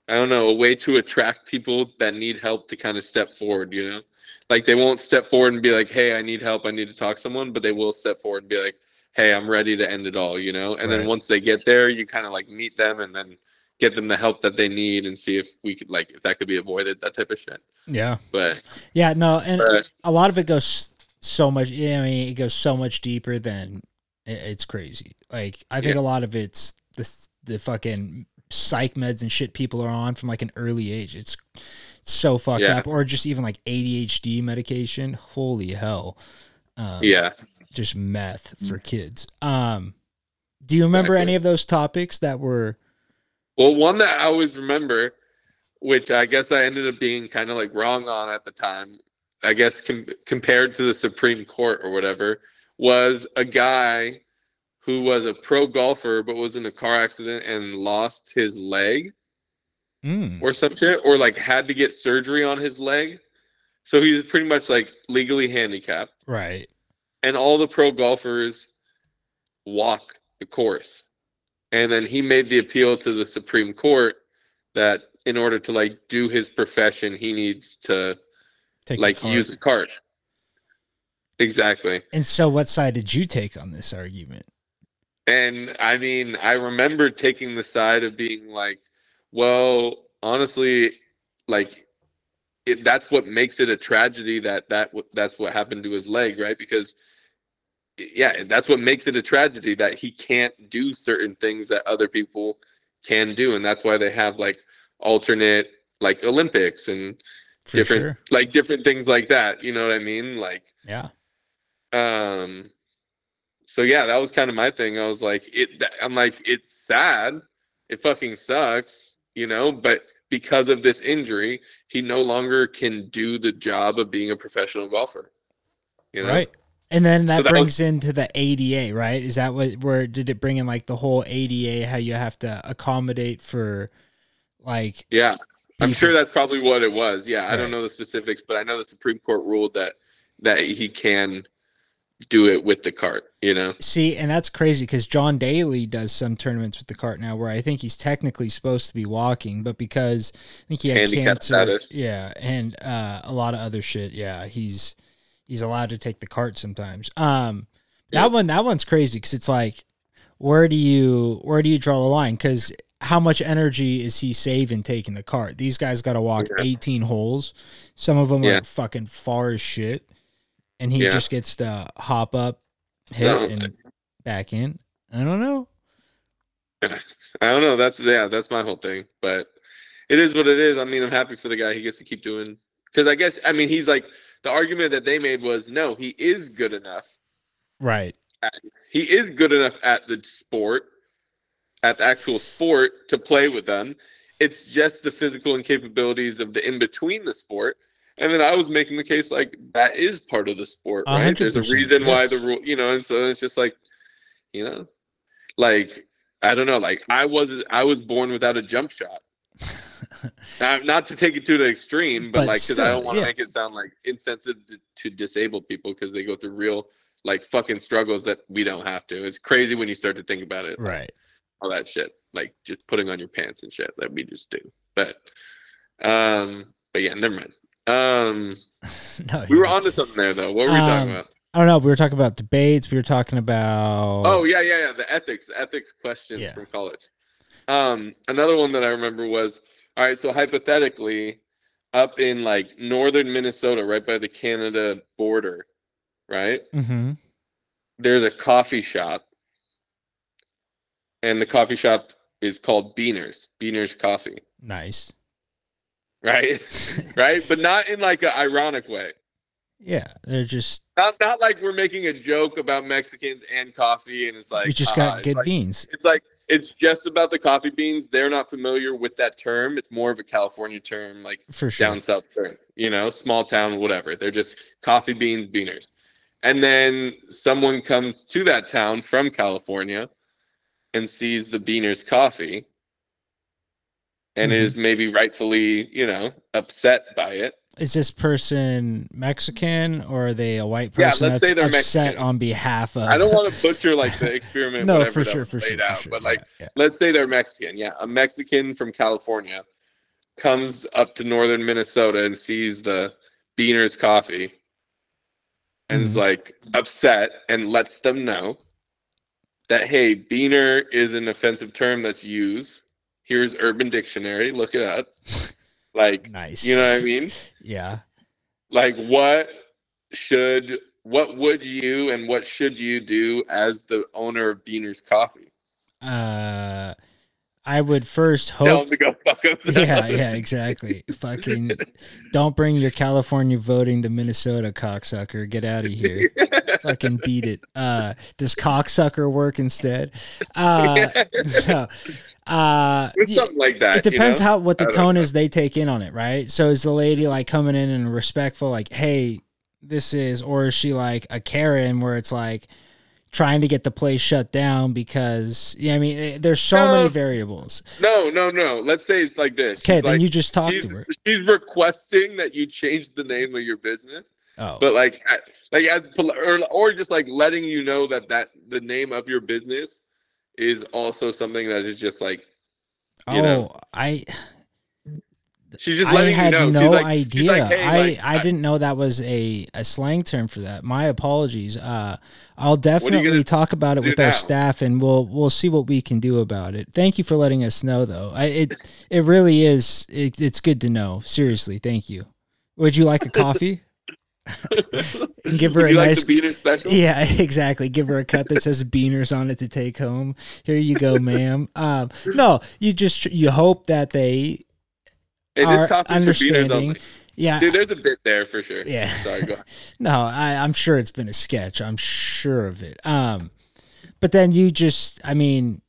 I don't know, a way to attract people that need help to kind of step forward. You know, like they won't step forward and be like, "Hey, I need help. I need to talk to someone," but they will step forward and be like, "Hey, I'm ready to end it all." You know, and Right. then once they get there, you kind of like meet them and then get them the help that they need and see if we could like if that could be avoided, that type of shit. Yeah, But yeah, no, and but a lot of it goes so much. Yeah, I mean, it goes so much deeper than it's crazy. Like I think Yeah. a lot of it's the the fucking psych meds and shit people are on from like an early age. It's so fucked Yeah. up, or just even like ADHD medication. Holy hell! Um, yeah, just meth for kids. Um, do you remember Exactly. any of those topics that were? Well, one that I always remember, which I guess I ended up being kind of like wrong on at the time, I guess com- compared to the Supreme Court or whatever, was a guy who was a pro golfer but was in a car accident and lost his leg Mm, or some shit, or like had to get surgery on his leg. So he was pretty much like legally handicapped. right. and all the pro golfers walk the course. And then he made the appeal to the Supreme Court that in order to like do his profession, he needs to Take like cart. use a cart. Exactly. And so, what side did you take on this argument? And I mean, I remember taking the side of being like, well, honestly, like it, that's what makes it a tragedy that that that's what happened to his leg, right? Because yeah, that's what makes it a tragedy that he can't do certain things that other people can do, and that's why they have like alternate like Olympics and For different sure. like different things like that. You know what I mean? Like Yeah. um so yeah that was kind of my thing i was like it i'm like it's sad it fucking sucks you know but because of this injury he no longer can do the job of being a professional golfer you know? Right. And then that So that brings into the ADA, right? Is that what where did it bring in like the whole ADA how you have to accommodate for like yeah. I'm sure that's probably what it was. Yeah i don't know the specifics but i know the supreme court ruled that that he can do it with the cart you know See, and that's crazy because John Daly does some tournaments with the cart now, where I think he's technically supposed to be walking, but because I think he had Handicap cancer, status. yeah, and uh, a lot of other shit, yeah, he's he's allowed to take the cart sometimes. Um, that Yeah. one, that one's crazy because it's like, where do you where do you draw the line? Because how much energy is he saving taking the cart? These guys got to walk Yeah. 18 holes. Some of them Yeah. are fucking far as shit, and he Yeah. just gets to hop up, hit, No. and back in. I don't know. I don't know. That's yeah, that's my whole thing. But it is what it is. I mean, I'm happy for the guy. He gets to keep doing because I guess I mean he's like the argument that they made was no, he is good enough. Right. He is good enough at the sport, at the actual sport to play with them. It's just the physical incapabilities of the in between the sport. And then I was making the case like that is part of the sport, right? hundred There's a reason why the rule, you know, and so it's just like, you know, like I don't know, like I was I was born without a jump shot. Now, not to take it to the extreme, but, But like because I don't want to yeah. make it sound like insensitive to, to disabled people because they go through real like fucking struggles that we don't have to. It's crazy when you start to think about it, like, right. all that shit, like just putting on your pants and shit that we just do. But, um, but yeah, never mind. Um, no, we were onto something there though. What were we talking Um, about? I don't know. We were talking about debates. We were talking about. Oh yeah, yeah, yeah. The ethics, the ethics questions Yeah. from college. Um, another one that I remember was all right. So hypothetically, up in like northern Minnesota, right by the Canada border, right? Mm-hmm. There's a coffee shop, and the coffee shop is called Beaners. Beaners Coffee, Nice. Right? right, but not in like an ironic way. Yeah, they're just. Not not like we're making a joke about Mexicans and coffee, and it's like we just haha, got ah, it's good like, beans. it's like it's just about the coffee beans. They're not familiar with that term. It's more of a California term, like For sure. down south term. You know, small town, whatever. They're just coffee beans, beaners. And then someone comes to that town from California and sees the beaners coffee and Mhm. is maybe rightfully, you know, upset by it. Is this person Mexican or are they a white person? Yeah, let's say they're upset Mexican. on behalf of? I don't want to butcher like the experiment. no, for sure, for sure, laid for sure. But like yeah. let's say they're Mexican. Yeah, a Mexican from California comes up to northern Minnesota and sees the Beaners coffee and is Mhm. like upset and lets them know that hey, Beaner is an offensive term that's used. Here's Urban Dictionary, look it up. Like, nice. you know what I mean? Yeah. Like what should what would you and what should you do as the owner of Beaner's coffee? Uh, I would first hope. them to go fuck themselves. Yeah, yeah, exactly. Fucking don't bring your California voting to Minnesota, cocksucker. Get out of here. Fucking beat it. Uh, does cocksucker work instead? Uh, no. Uh, It's something like that. it depends you know? how what the tone know. is they take in on it, right? So is the lady like coming in and respectful, like, "Hey, this is," or is she like a Karen, where it's like trying to get the place shut down because yeah, I mean, eh, there's so No. many variables. No, no, no. Let's say it's like this. Okay, She's then like, you just talk to her. she's requesting that you change the name of your business Oh, but like like as or, or just like letting you know that that the name of your business is also something that is just like oh, know, I she's just I letting had you know. no like, idea. Like, hey, I like, I didn't know that was a a slang term for that. My apologies. Uh, I'll definitely talk about it with our staff, and we'll we'll see what we can do about it. Thank you for letting us know, though. I, it it really is. It, it's good to know. Seriously, thank you. Would you like a coffee? And give her Would a you like nice the beater special? yeah, exactly. Give her a cut that says Beaners on it to take home. Here you go, ma'am. Um, no, you just you hope that they Hey, are this coffee's for beaners understanding. Yeah, Dude, there's a bit there for sure. Yeah. Sorry, go. no, I, I'm sure it's been a sketch. I'm sure of it. Um, but then you just, I mean,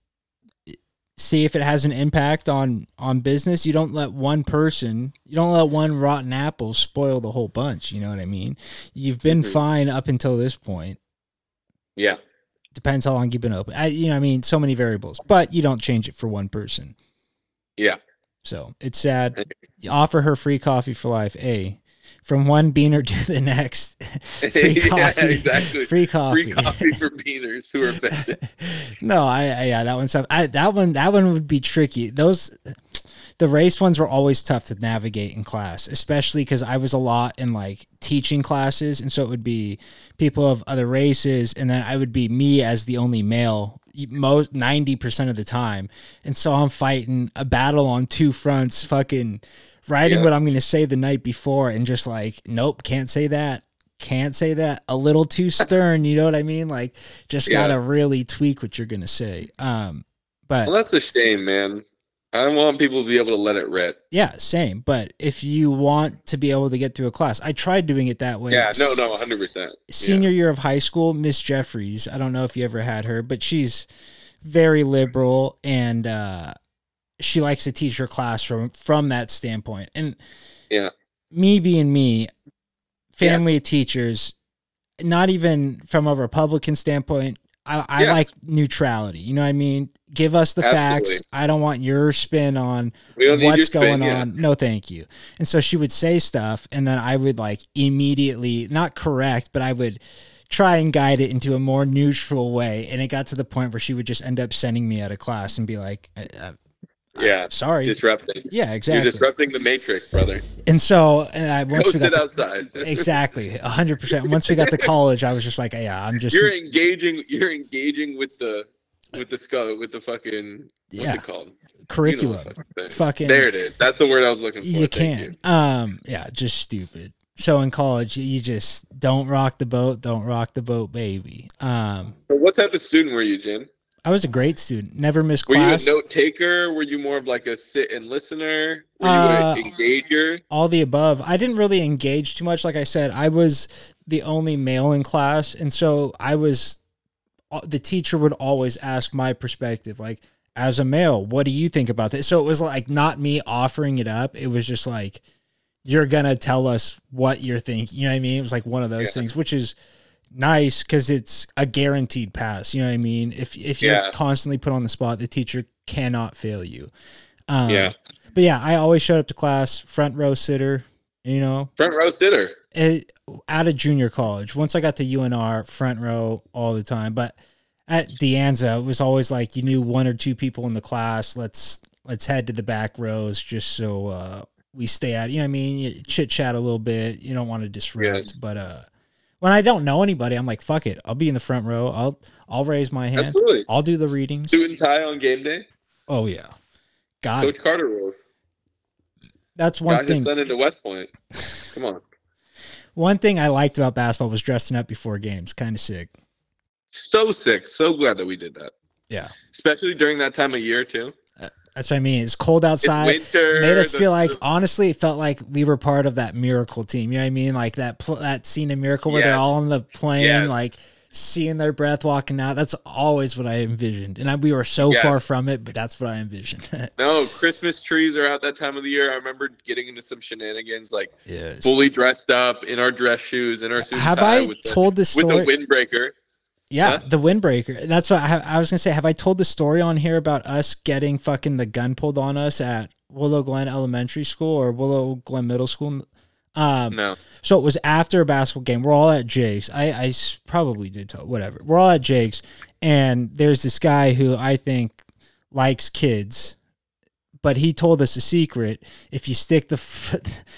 see if it has an impact on on business. You don't let one person, you don't let one rotten apple spoil the whole bunch. You know what I mean? You've been fine up until this point. Yeah. Depends how long you've been open. I, you know, I mean, so many variables, but you don't change it for one person. Yeah. So it's sad. You offer her free coffee for life. A from one beaner to the next. free Yeah, coffee. exactly. Free coffee. Free coffee for beaners who are offended. no, I, I yeah, that one's tough. I that one that one would be tricky. Those the race ones were always tough to navigate in class, especially because I was a lot in like teaching classes, and so it would be people of other races, and then I would be me as the only male most ninety percent of the time, and so I'm fighting a battle on two fronts, fucking writing Yeah. what I'm going to say the night before, and just like, nope, can't say that. Can't say that. A little too stern, you know what I mean? Like, just Yeah. gotta really tweak what you're gonna say. Um, but Well, that's a shame, man. I don't want people to be able to let it rip. yeah, same. But if you want to be able to get through a class, I tried doing it that way. Yeah, no, no, 100%. Senior year of high school, Miss Jeffries. I don't know if you ever had her, but she's very liberal and uh, she likes to teach her class from from that standpoint. And Yeah. me being me, family of teachers, not even from a Republican standpoint. I, I Yeah. like neutrality. You know what I mean? Give us the facts. I don't want your spin on We don't need your what's spin, going yeah. on. No, thank you. And so she would say stuff, and then I would like immediately not correct, but I would try and guide it into a more neutral way. And it got to the point where she would just end up sending me out of class and be like, uh, Yeah, "Sorry." disrupting. yeah, You're exactly. disrupting the matrix, brother. and so, and I once we got to, outside. exactly hundred percent. Once we got to college, I was just like, yeah, I'm just You're engaging. You're engaging with the with the skull with the fucking what's yeah it called? You know the curriculum. fucking. Fucking There it is. That's the word I was looking for. you Thank can. Um, yeah, just stupid. So in college, you just don't rock the boat. Don't rock the boat, baby. Um, So what type of student were you, Jim? I was a great student. Never missed class. Were you a note taker? Were you more of like a sit and listener? Were Uh, you an engager? all the above. I didn't really engage too much. Like I said, I was the only male in class, and so I was. uh, The teacher would always ask my perspective, like as a male, what do you think about this? So it was like not me offering it up. It was just like you're gonna tell us what you're thinking. You know what I mean? It was like one of those Yeah. things, which is nice because it's a guaranteed pass. You know what I mean? If if you're Yeah. constantly put on the spot, the teacher cannot fail you. Um, yeah, but yeah, I always showed up to class, front row sitter, you know, front row sitter. it, out of junior college. Once I got to UNR, front row all the time. But at De Anza, it was always like you knew one or two people in the class. Let's let's head to the back rows just so uh, we stay out. You know what I mean? Chit chat a little bit. You don't want to disrupt. Yes. But uh, when I don't know anybody, I'm like, fuck it. I'll be in the front row. I'll I'll raise my hand. Absolutely. I'll do the readings. Suit and tie on game day. Oh yeah, got it. Coach Carter rule. That's one Got thing. his son into West Point. Come on. One thing I liked about basketball was dressing up before games. Kind of sick. So sick. So glad that we did that. Yeah. Especially during that time of year too. That's what I mean. It's cold outside. it's winter. Made us feel like, the- honestly, it felt like we were part of that miracle team. You know what I mean? Like that pl- that scene in Miracle where they're all on the plane, Yes. like seeing their breath walking out. That's always what I envisioned, and I, we were so Yes. far from it, but that's what I envisioned. no, Christmas trees are out that time of the year. I remember getting into some shenanigans, like yes. fully dressed up in our dress shoes and our suit Have I the, told this story? with the windbreaker. Yeah, Huh? the windbreaker. That's what I, I was gonna say. Have I told the story on here about us getting fucking the gun pulled on us at Willow Glen Elementary School or Willow Glen Middle School? Um, No. so it was after a basketball game. We're all at Jake's. I, I probably did tell whatever. We're all at Jake's, and there's this guy who I think likes kids, but he told us a secret. If you stick the, f-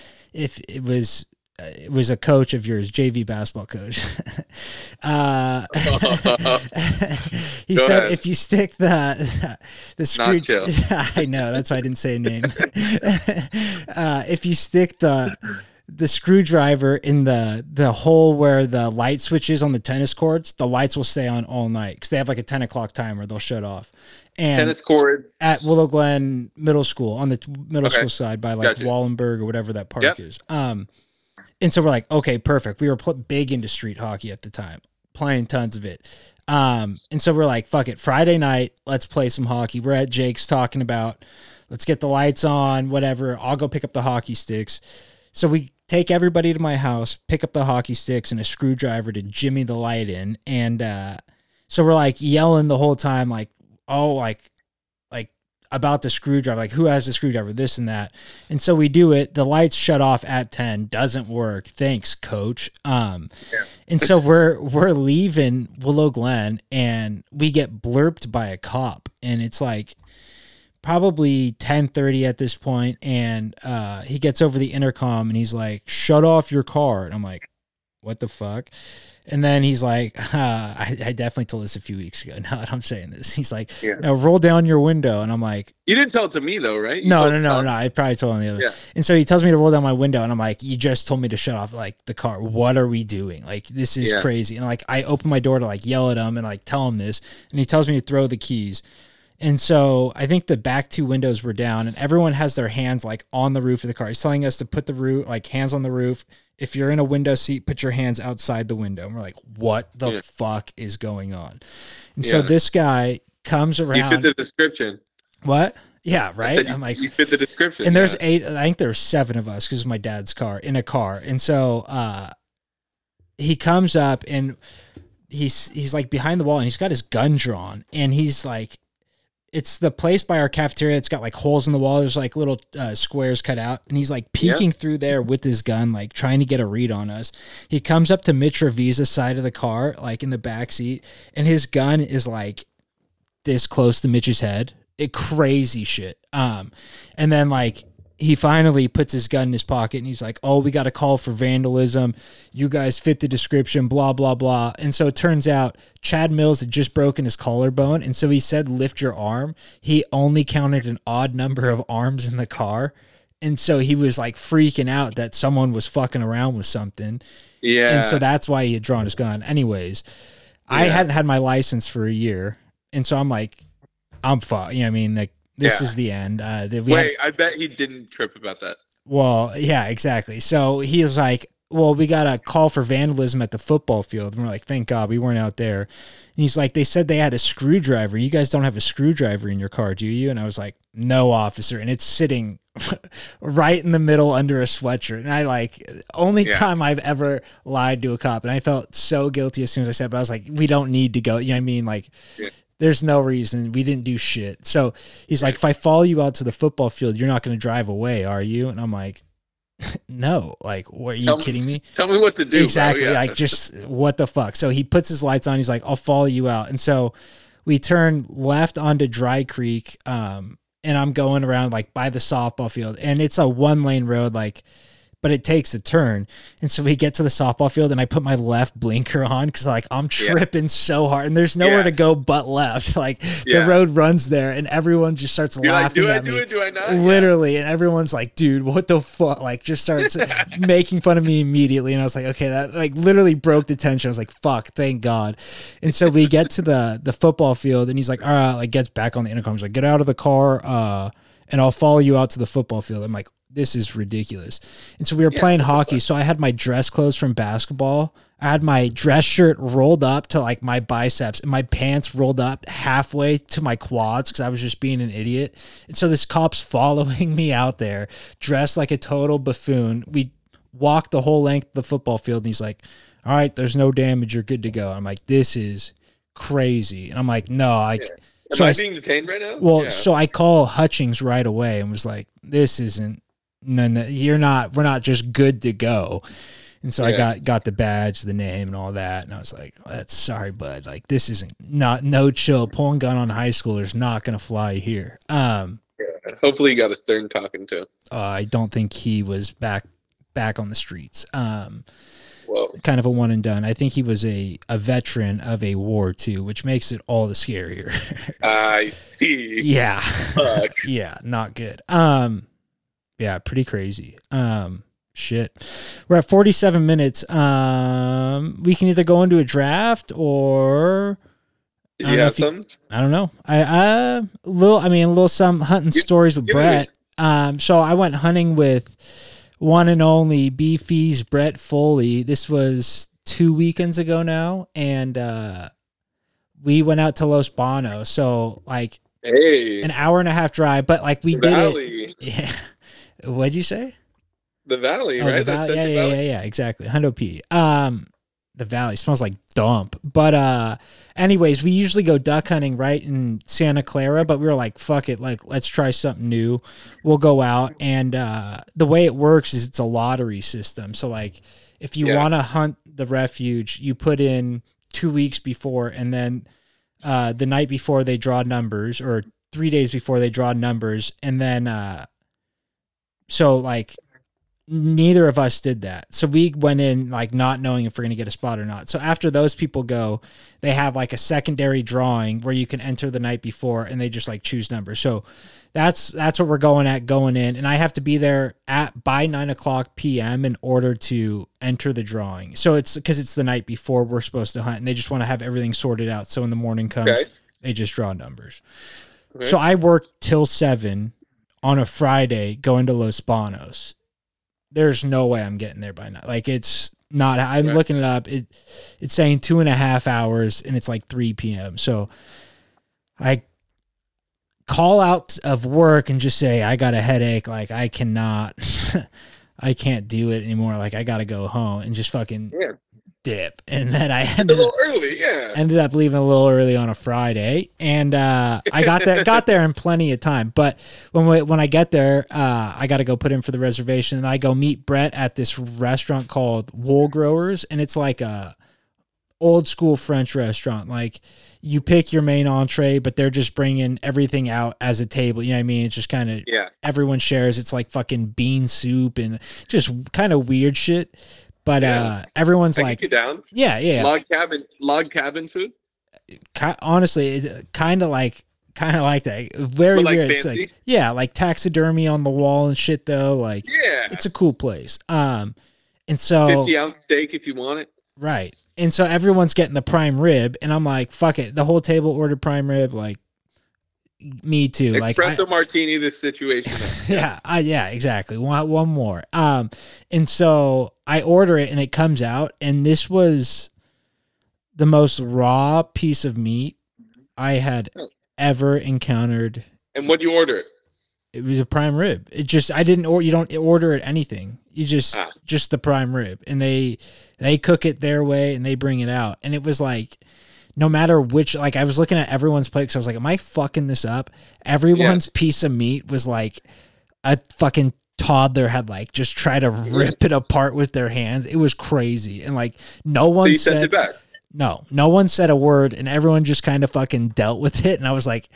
if it was. uh, It was a coach of yours, JV basketball coach. uh, he Go said ahead. if you stick the the screw, I know that's why I didn't say a name. uh, if you stick the the screwdriver in the the hole where the light switch is on the tennis courts, the lights will stay on all night because they have like a ten o'clock timer. They'll shut off. And Tennis court. at Willow Glen Middle School on the middle Okay. school side by like Gotcha. Wallenberg or whatever that park Yep. is. Um, and so we're like, okay, perfect. We were pl- big into street hockey at the time, playing tons of it. Um, and so we're like, fuck it, Friday night, let's play some hockey. We're at Jake's talking about, let's get the lights on, whatever. I'll go pick up the hockey sticks. So we take everybody to my house, pick up the hockey sticks and a screwdriver to jimmy the light in, and uh, so we're like yelling the whole time, like, oh, like, like about the screwdriver, like who has the screwdriver, this and that. And so we do it. The lights shut off at 10, doesn't work. Thanks, coach. Um, and so we're we're leaving Willow Glen and we get blurped by a cop. And it's like probably 10:30 at this point and uh he gets over the intercom and he's like shut off your car and I'm like what the fuck and then he's like uh, I, I definitely told this a few weeks ago now that I'm saying this he's like Yeah. no roll down your window and I'm like You didn't tell it to me though, right? You no no no no I probably told him the other Yeah. and so he tells me to roll down my window and I'm like you just told me to shut off like the car what are we doing like this is Yeah. crazy and like I open my door to like yell at him and like tell him this and he tells me to throw the keys and so I think the back two windows were down, and everyone has their hands like on the roof of the car. He's telling us to put the roof, like hands on the roof. If you're in a window seat, put your hands outside the window. And we're like, what the Yeah. fuck is going on? And so this guy comes around. You fit the description. what? Yeah, right. you, I'm like, you fit the description. and there's yeah. eight. I think there's seven of us because it's my dad's car in a car, and so uh, he comes up and he's he's like behind the wall and he's got his gun drawn and he's like it's the place by our cafeteria. It's got like holes in the wall. There's like little uh, squares cut out. And he's like peeking through there with his gun like trying to get a read on us. He comes up to mitch Revisa's side of the car like in the back seat. And his gun is like this close to mitch's head. It crazy shit. Um and then like he finally puts his gun in his pocket and he's like, "Oh, we got a call for vandalism. You guys fit the description, blah blah blah." And so it turns out Chad Mills had just broken his collarbone, and so he said, "Lift your arm." He only counted an odd number of arms in the car, and so he was like freaking out that someone was fucking around with something, yeah. and so that's why he had drawn his gun. Anyways, I hadn't had my license for a year, and so I'm like, I'm fucked. You know, what I mean, like this Yeah. is the end. Uh, we had- Wait, I bet he didn't trip about that. well, yeah, exactly. So he was like, Well, we got a call for vandalism at the football field. And we're like, Thank God we weren't out there. And he's like, They said they had a screwdriver. You guys don't have a screwdriver in your car, do you? And I was like, No, officer. And it's sitting right in the middle under a sweatshirt. And I like, only Yeah. time I've ever lied to a cop. And I felt so guilty as soon as I said, it, but I was like, We don't need to go. You know what I mean? Like, Yeah. There's no reason we didn't do shit. So he's like, if I follow you out to the football field, you're not going to drive away, are you? And I'm like, no. Like, what, are you Tell kidding me? Tell me what to do. exactly. Yeah. Like, just what the fuck? So he puts his lights on. He's like, I'll follow you out. And so we turn left onto Dry Creek. Um, and I'm going around like by the softball field, and it's a one lane road, like, but it takes a turn. And so we get to the softball field, and I put my left blinker on because like I'm Yeah. tripping so hard, and there's nowhere Yeah. to go but left. Like Yeah. the road runs there, and everyone just starts You're like, laughing do I at do me. Do I not? Yeah. Literally, and everyone's like, "Dude, what the fuck?" Like, just starts making fun of me immediately, and I was like, "Okay, that like literally broke the tension." I was like, "Fuck, thank God." And so we get to the the football field, and he's like, "All right," like gets back on the intercom. He's like, "Get out of the car, uh, and I'll follow you out to the football field." I'm like, "This is ridiculous." And so we were Yeah, playing hockey, so I had my dress clothes from basketball. I had my dress shirt rolled up to like my biceps and my pants rolled up halfway to my quads because I was just being an idiot. And so this cop's following me out there, dressed like a total buffoon. We walked the whole length of the football field and he's like, All right, there's no damage, you're good to go. I'm like, This is crazy. And I'm like, No, I Am so I, I- being detained right now? well, Yeah. so I call Hutchings right away and was like, "This isn't and then the, you're not we're not just good to go. And so i got got the badge the name and all that. And i was like that's sorry bud. Like this isn't not no chill. Pulling gun on high schoolers not gonna fly here. Um Hopefully, you got a stern talking to. uh, i don't think he was back back on the streets. Um Whoa. kind of a one and done. I think he was a a veteran of a war too which makes it all the scarier. I see. yeah. Yeah not good. Um yeah pretty crazy. Um shit. We're at 47 minutes. Um we can either go into a draft or I don't you know have if you- i don't know. I uh little i mean a little some hunting stories with brett. um so i went hunting with one and only BFeez brett foley. This was two weekends ago now and uh we went out to los banos so like Hey, an hour and a half drive but like we did it. Yeah. What'd you say? the valley, Oh, right? the valley. Yeah, yeah, Valley? yeah, yeah, exactly. Hundo P. Um, the valley smells like dump. But uh, anyways, we usually go duck hunting right in Santa Clara, but we were like, fuck it, like let's try something new. We'll go out, and uh, the way it works is it's a lottery system. So like, if you Yeah. want to hunt the refuge, you put in two weeks before, and then uh, the night before they draw numbers, or three days before they draw numbers, and then uh, so like neither of us did that. So we went in like not knowing if we're going to get a spot or not. So after those people go, they have like a secondary drawing where you can enter the night before and they just like choose numbers. So that's that's what we're going at going in, and I have to be there at by nine o'clock p.m. in order to enter the drawing. So it's because it's the night before we're supposed to hunt, and they just want to have everything sorted out. So when the morning comes, Okay. they just draw numbers. Okay. So I work till seven on a Friday going to Los Banos. There's no way I'm getting there by now. Like it's not. I'm Right. looking it up. It it's saying two and a half hours, and it's like three p.m. So I call out of work and just say I got a headache. Like I cannot. I can't do it anymore. Like I gotta go home and just fucking Yeah. Dip. And then I ended up little early, yeah. ended up leaving a little early on a Friday, and uh, I got there got there in plenty of time. But when we, when I get there, uh, I got to go put in for the reservation, and I go meet Brett at this restaurant called Wool Growers, and it's like a old school French restaurant. Like you pick your main entree, but they're just bringing everything out as a table. You know what I mean? It's just kind of yeah. everyone shares. It's like fucking bean soup and just kind of weird shit. But Yeah. uh, everyone's I like, you down. yeah, yeah. Log cabin, log cabin food. ki- honestly, it's kind of like kind of like that. Very like, weird. It's like yeah, like taxidermy on the wall and shit though. Like Yeah. it's a cool place. Um, and so Fifty ounce steak if you want it. right, and so everyone's getting the prime rib, and I'm like, fuck it, the whole table ordered prime rib. Like me too. Like I- Espresso martini. This situation. yeah, I, yeah, exactly. One, one more. Um, and so I order it and it comes out, and this was the most raw piece of meat I had Oh. ever encountered. and what do you order? It was a prime rib. It just I didn't or you don't order it anything. You just Ah. just the prime rib, and they they cook it their way and they bring it out, and it was like. No matter which, like I was looking at everyone's plate, because I was like, "Am I fucking this up?" Everyone's piece of meat was like a fucking toddler had like just try to rip it apart with their hands. It was crazy, and like no one sent said it back. no, no one said a word, and everyone just kind of fucking dealt with it. And I was like,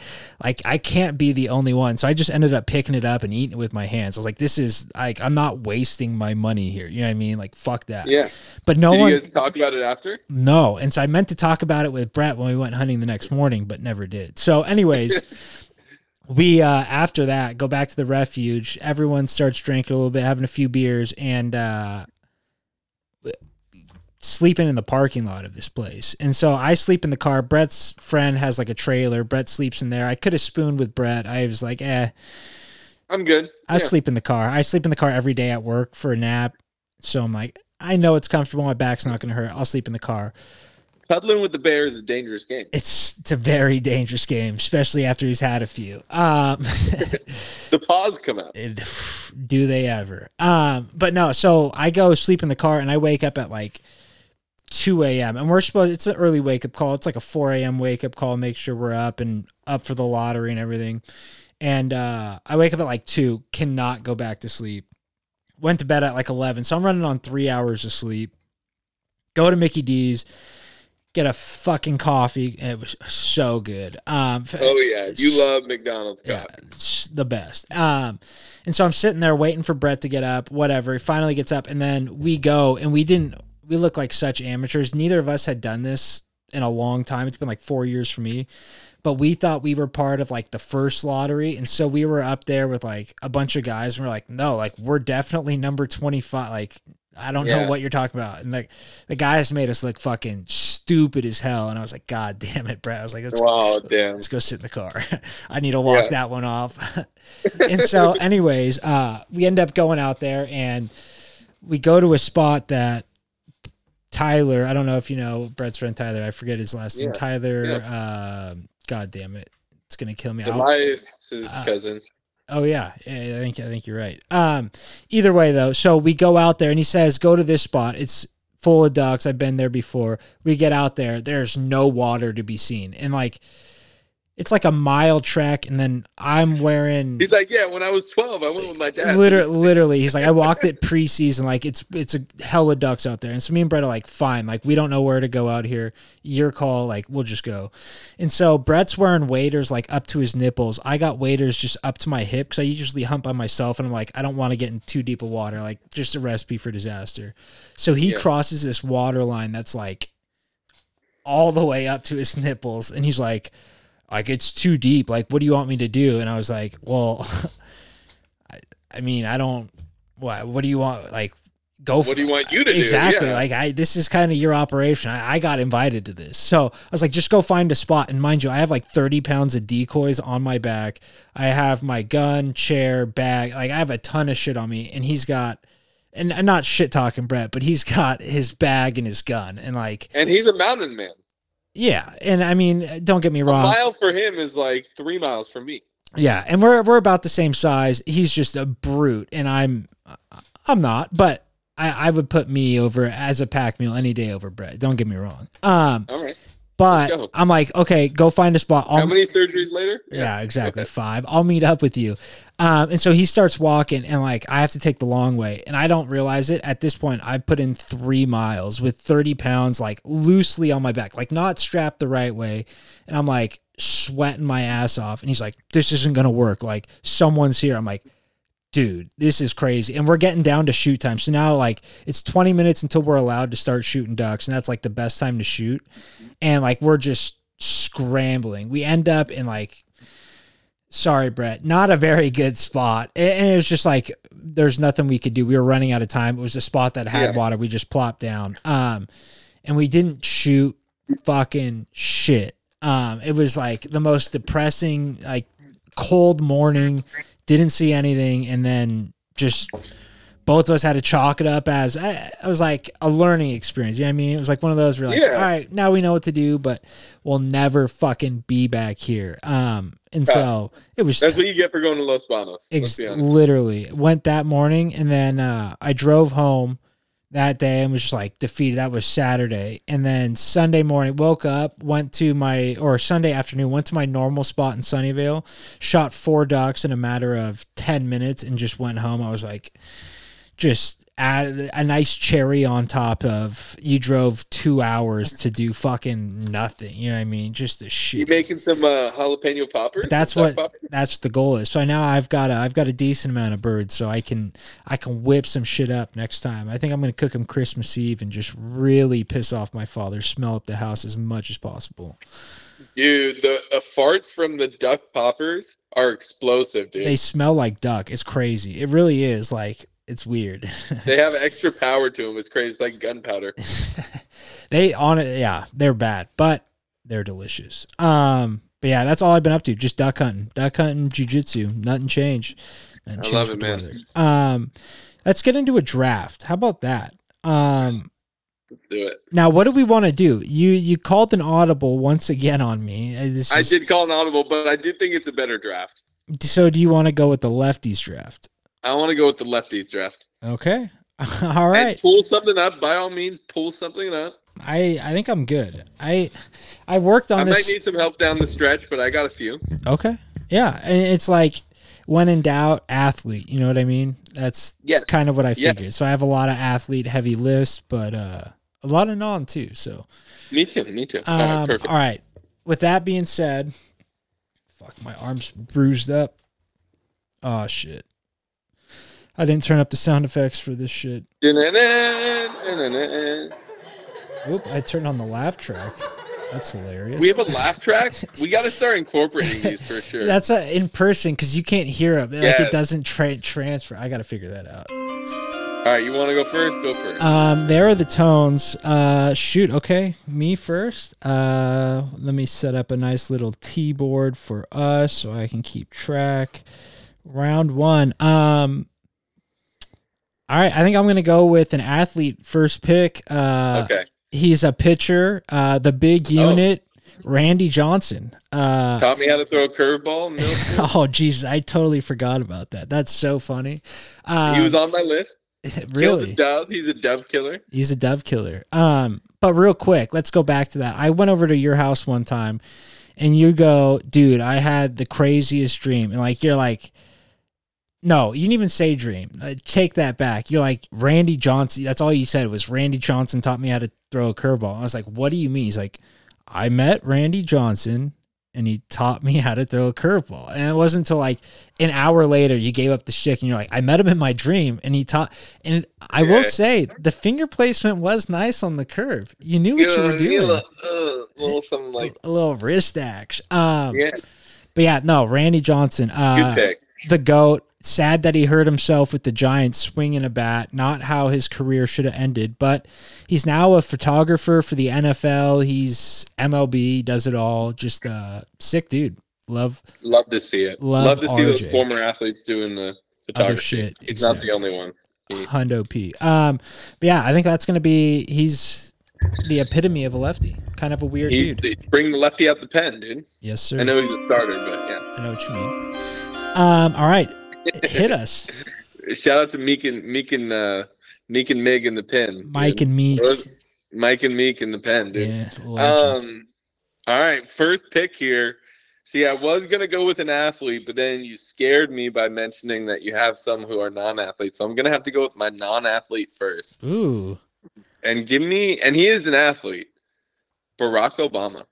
like I can't be the only one, so I just ended up picking it up and eating it with my hands. I was like, this is like I'm not wasting my money here. You know what I mean? Like fuck that. Yeah. But no Did one, you guys talk about it after? no. And so I meant to talk about it with Brett when we went hunting the next morning, but never did. So, anyways, we uh after that go back to the refuge. Everyone starts drinking a little bit, having a few beers, and uh sleeping in the parking lot of this place. And so I sleep in the car. Brett's friend has like a trailer. Brett sleeps in there. I could have spooned with Brett. I was like, eh. I'm good. I Yeah. sleep in the car. I sleep in the car every day at work for a nap. So I'm like, I know it's comfortable. My back's not going to hurt. I'll sleep in the car. Cuddling with the bear is a dangerous game. It's it's a very dangerous game, especially after he's had a few. Um, The paws come out. do they ever? Um, but no. So I go sleep in the car and I wake up at like two a.m. and we're supposed. It's an early wake up call. It's like a four a.m. wake up call. Make sure we're up and up for the lottery and everything. And uh, I wake up at like two. Cannot go back to sleep. went to bed at like 11. So I'm running on three hours of sleep. Go to Mickey D's, get a fucking coffee. It was so good. Um, Oh yeah, you love McDonald's yeah, it's the best. Um, and so I'm sitting there waiting for Brett to get up, whatever. He finally gets up, and then we go, and we didn't. We look like such amateurs. Neither of us had done this in a long time. It's been like four years for me, but we thought we were part of like the first lottery, and so we were up there with like a bunch of guys, and we're like, no, like we're definitely number twenty five. Like I don't know what you're talking about, and like the guys made us look fucking stupid as hell, and I was like, God damn it, Brett. I was like, let's Wow, damn. let's go sit in the car. I need to walk Yeah. that one off. and so, anyways, uh, we end up going out there and we go to a spot that Tyler, I don't know if you know Brett's friend Tyler, I forget his last name. Yeah. Tyler, um God damn it. It's gonna kill me. Elias his Uh, cousin. Oh yeah. yeah, I think I think you're right. Um, either way though, so we go out there and he says, "Go to this spot. It's full of ducks. I've been there before." We get out there. There's no water to be seen, and like, it's like a mile trek. And then I'm wearing He's like, yeah. When I was twelve, I went with my dad. literally, literally. He's like, I walked it preseason. Like it's it's a hell of ducks out there. And so me and Brett are like, fine. Like we don't know where to go out here. Your call. Like we'll just go. And so Brett's wearing waders like up to his nipples. I got waders just up to my hip because I usually hunt by myself, and I'm like, I don't want to get in too deep of water. Like just a recipe for disaster. So he Yeah. crosses this water line that's like all the way up to his nipples, and he's like. Like it's too deep. Like, what do you want me to do? And I was like, well, I, I mean, I don't. What? What do you want? Like, go. What do you want you to do? exactly. Yeah. Like, I this is kind of your operation. I, I got invited to this, so I was like, just go find a spot. And mind you, I have like thirty pounds of decoys on my back. I have my gun, chair, bag. Like, I have a ton of shit on me, and he's got. And I'm not shit talking Brett, but he's got his bag and his gun, and like, and he's a mountain man. Yeah. And I mean, don't get me A wrong. mile for him is like three miles for me. Yeah, and we're we're about the same size. He's just a brute, and I'm I'm not, but I, I would put me over as a pack meal any day over Brett. Don't get me wrong. Um, All right. But. I'm like, okay, go find a spot. I'll, How many surgeries later? yeah, exactly. Okay. Five. I'll meet up with you. Um, and so he starts walking, and like I have to take the long way, and I don't realize it at this point. I put in three miles with thirty pounds, like loosely on my back, like not strapped the right way, and I'm like sweating my ass off. And he's like, "This isn't gonna work. Like someone's here." I'm like. Dude, this is crazy. And we're getting down to shoot time. So now like it's 20 minutes until we're allowed to start shooting ducks, and that's like the best time to shoot. And like we're just scrambling. We end up in like sorry, Brett, not a very good spot. And it was just like there's nothing we could do. We were running out of time. It was a spot that had Yeah. water. We just plopped down. Um, and we didn't shoot fucking shit. Um, it was like the most depressing, like cold morning. Didn't see anything, and then just both of us had to chalk it up as I, I was like a learning experience. You know what I mean? It was like one of those where like, Yeah. all right, now we know what to do, but we'll never fucking be back here. Um, and so it was That's what you get for going to Los Banos. Ex- literally went that morning and then uh, I drove home that day and was just like defeated. That was Saturday. And then Sunday morning, woke up, went to my, or Sunday afternoon, went to my normal spot in Sunnyvale, shot four ducks in a matter of 10 minutes and just went home. I was like, just add a nice cherry on top of you drove two hours to do fucking nothing. You know what I mean? Just a shit. You making some uh, jalapeno poppers? But that's what poppers? that's what the goal is. So now I've got a I've got a decent amount of birds, so I can I can whip some shit up next time. I think I'm gonna cook them Christmas Eve and just really piss off my father, smell up the house as much as possible. Dude, the uh, farts from the duck poppers are explosive, dude. They, smell like duck. It's crazy. It really is. Like it's weird. They have extra power to them. It's crazy. It's like gunpowder. they on it, yeah, they're bad, but they're delicious. Um, but yeah, that's all I've been up to. Just duck hunting, duck hunting, jujitsu. Nothing changed. Nothing I changed love it, man. weather. Um, let's get into a draft. How about that? Um, Let's do it. now what do we want to do? You you called an audible once again on me. Uh, This I did call an audible, but I do think it's a better draft. So do you want to go with the lefties draft? I want to go with the lefties draft. Okay. all right. And pull something up. By all means, pull something up. I I think I'm good. I I worked on I this. might need some help down the stretch, but I got a few. Okay. Yeah, and it's like when in doubt, athlete. You know what I mean? That's, Yes. that's kind of what I Yes. figured. So I have a lot of athlete heavy lists, but uh, a lot of non too. So Me too. Me too. Um, all right. With that being said, fuck, my arm's bruised up. Oh shit! I didn't turn up the sound effects for this shit. Oop! I turned on the laugh track. That's hilarious. We have a laugh track. We got to start incorporating these for sure. That's a, in person because you can't hear it. Like it doesn't tra- transfer. I got to figure that out. All right, you want to go first? Go first. Um, there are the tones. Uh, shoot. Okay, me first. Uh, let me set up a nice little T board for us so I can keep track. Round one. Um. All right, I think I'm gonna go with an athlete first pick. Uh, okay. he's a pitcher. Uh, the big Oh. unit, Randy Johnson. Uh, Taught me how to throw a curveball. oh, Jesus, I totally forgot about that. That's so funny. Um, he was on my list. Killed a really. dove. He's a dove killer. He's a dove killer. Um, but real quick, let's go back to that. I went over to your house one time, and you go, dude, I had the craziest dream, and like you're like, no, you didn't even say dream. Uh, take that back. You're like Randy Johnson. That's all you said was Randy Johnson taught me how to throw a curveball. I was like, what do you mean? He's like, I met Randy Johnson. And he taught me how to throw a curveball. And it wasn't until like an hour later you gave up the shtick and you're like, I met him in my dream and he taught. And I Yeah. will say the finger placement was nice on the curve. You knew what you were doing. a little, uh, little something like a little wrist action. Um, yeah. But yeah, no, Randy Johnson, uh, the GOAT. Sad that he hurt himself with the Giants swinging a bat. Not how his career should have ended, but he's now a photographer for the NFL. He's MLB, does it all. Just a sick dude. Love Love to see it. Love Love, to see those former athletes doing the photography. shit, He's not the only one. He- Hundo P. Um, but yeah, I think that's gonna be. He's the epitome of a lefty. Kind of a weird he, dude. bring the lefty out the pen, dude. Yes, sir. I know he's a starter, but yeah. I know what you mean. Um, all right, hit us, Shout out to Meek and Meek and uh, Meek and Mig in the pen. Mike dude. and me. Mike and Meek in the pen, dude. Yeah, legend. Um, all right, first pick here. See, I was gonna go with an athlete, but then you scared me by mentioning that you have some who are non-athletes. So I'm gonna have to go with my non-athlete first. Ooh, And give me, and he is an athlete, Barack Obama.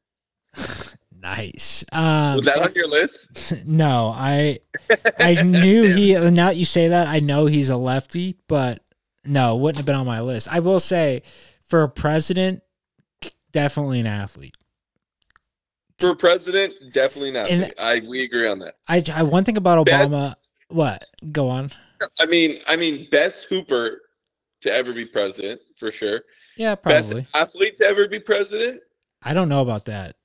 Nice. Um, Was that on your list? no, I I knew he. Now that you say that, I know he's a lefty, but no, wouldn't have been on my list. I will say, for a president, definitely an athlete. For president, definitely not. And- I we agree on that. I, I one thing about Best- Obama. What? Go on. I mean, I mean, best hooper to ever be president for sure. Yeah, probably. Best athlete to ever be president. I don't know about that.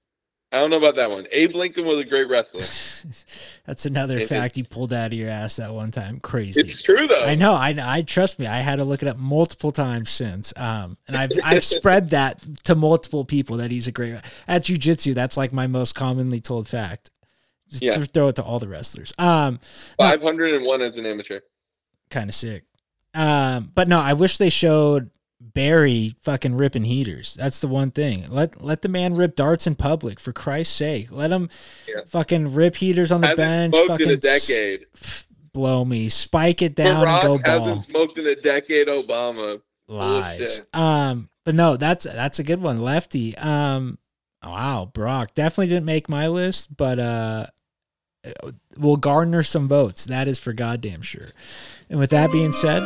I don't know about that one. Abe Lincoln was a great wrestler. That's another It- fact you pulled out of your ass that one time. Crazy. It's true though. I know. I I trust me. I had to look it up multiple times since. Um, and I've I've spread that to multiple people that he's a great at jujitsu. That's like my most commonly told fact. Just Yeah. th- throw it to all the wrestlers. Um, Five hundred and one as an amateur. kind of sick. Um, but no, I wish they showed Barry fucking ripping heaters. That's the one thing. Let let the man rip darts in public for Christ's sake. Let him Yeah. fucking rip heaters on the Hasn't bench. smoked Fucking in a s- decade. blow me, spike it down Barack and go ball. hasn't smoked in a decade. Obama. Lies. Bullshit. Um, but no, that's that's a good one, lefty. Um, wow, Brock definitely didn't make my list, but uh, will garner some votes. That is for goddamn sure. And with that being said,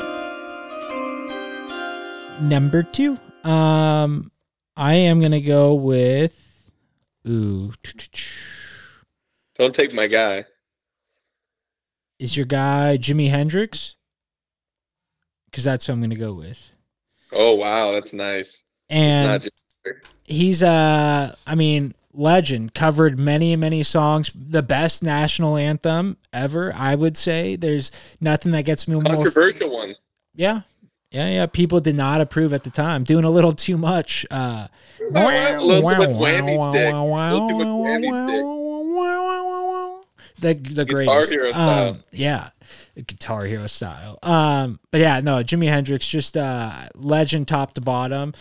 number two, um, I am gonna go with ooh. Don't take my guy. Is your guy Jimi Hendrix? Because that's who I'm gonna go with. Oh wow, that's nice. And just he's uh I mean legend covered many many songs the best national anthem ever I would say there's nothing that gets me more controversial one. yeah yeah yeah people did not approve at the time doing a little too much uh A little too much whammy stick. A little too much whammy the the Guitar greatest Hero style. um yeah guitar hero style um but yeah no Jimi Hendrix just uh legend top to bottom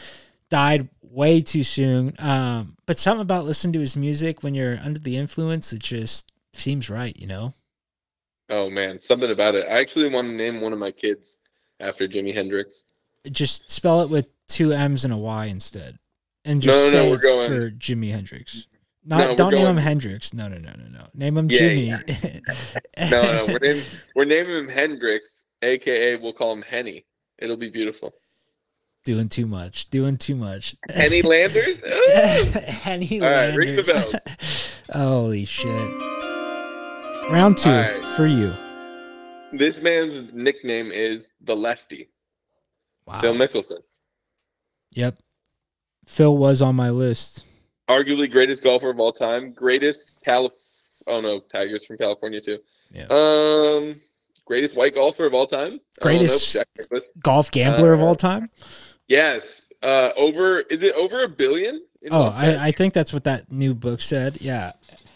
died way too soon. Um, but something about listening to his music when you're under the influence, it just seems right, you know? Oh man, something about it. I actually want to name one of my kids after Jimi Hendrix. Just spell it with two M's and a Y instead, and just no, no, say we're it's going- for Jimi Hendrix. Not don't name him Hendrix. No, no, no, no, no. Name him Yeah, Jimmy. No, no, we're naming we're naming him Hendrix, aka we'll call him Henny. It'll be beautiful. doing too much. Doing too much. Henny Landers. Henny All right, ring the bells. Holy shit. Round two right. for you. This man's nickname is the Lefty, Wow. Phil Mickelson. Yep. Phil was on my list. Arguably greatest golfer of all time. Greatest Calif. Oh no, Tigers from California too. Yeah. Um, greatest white golfer of all time. Greatest- Nicklaus. Golf gambler of Uh, all time. Yes. Uh, over is it over a billion? in Oh. I, I think that's what that new book said. Yeah.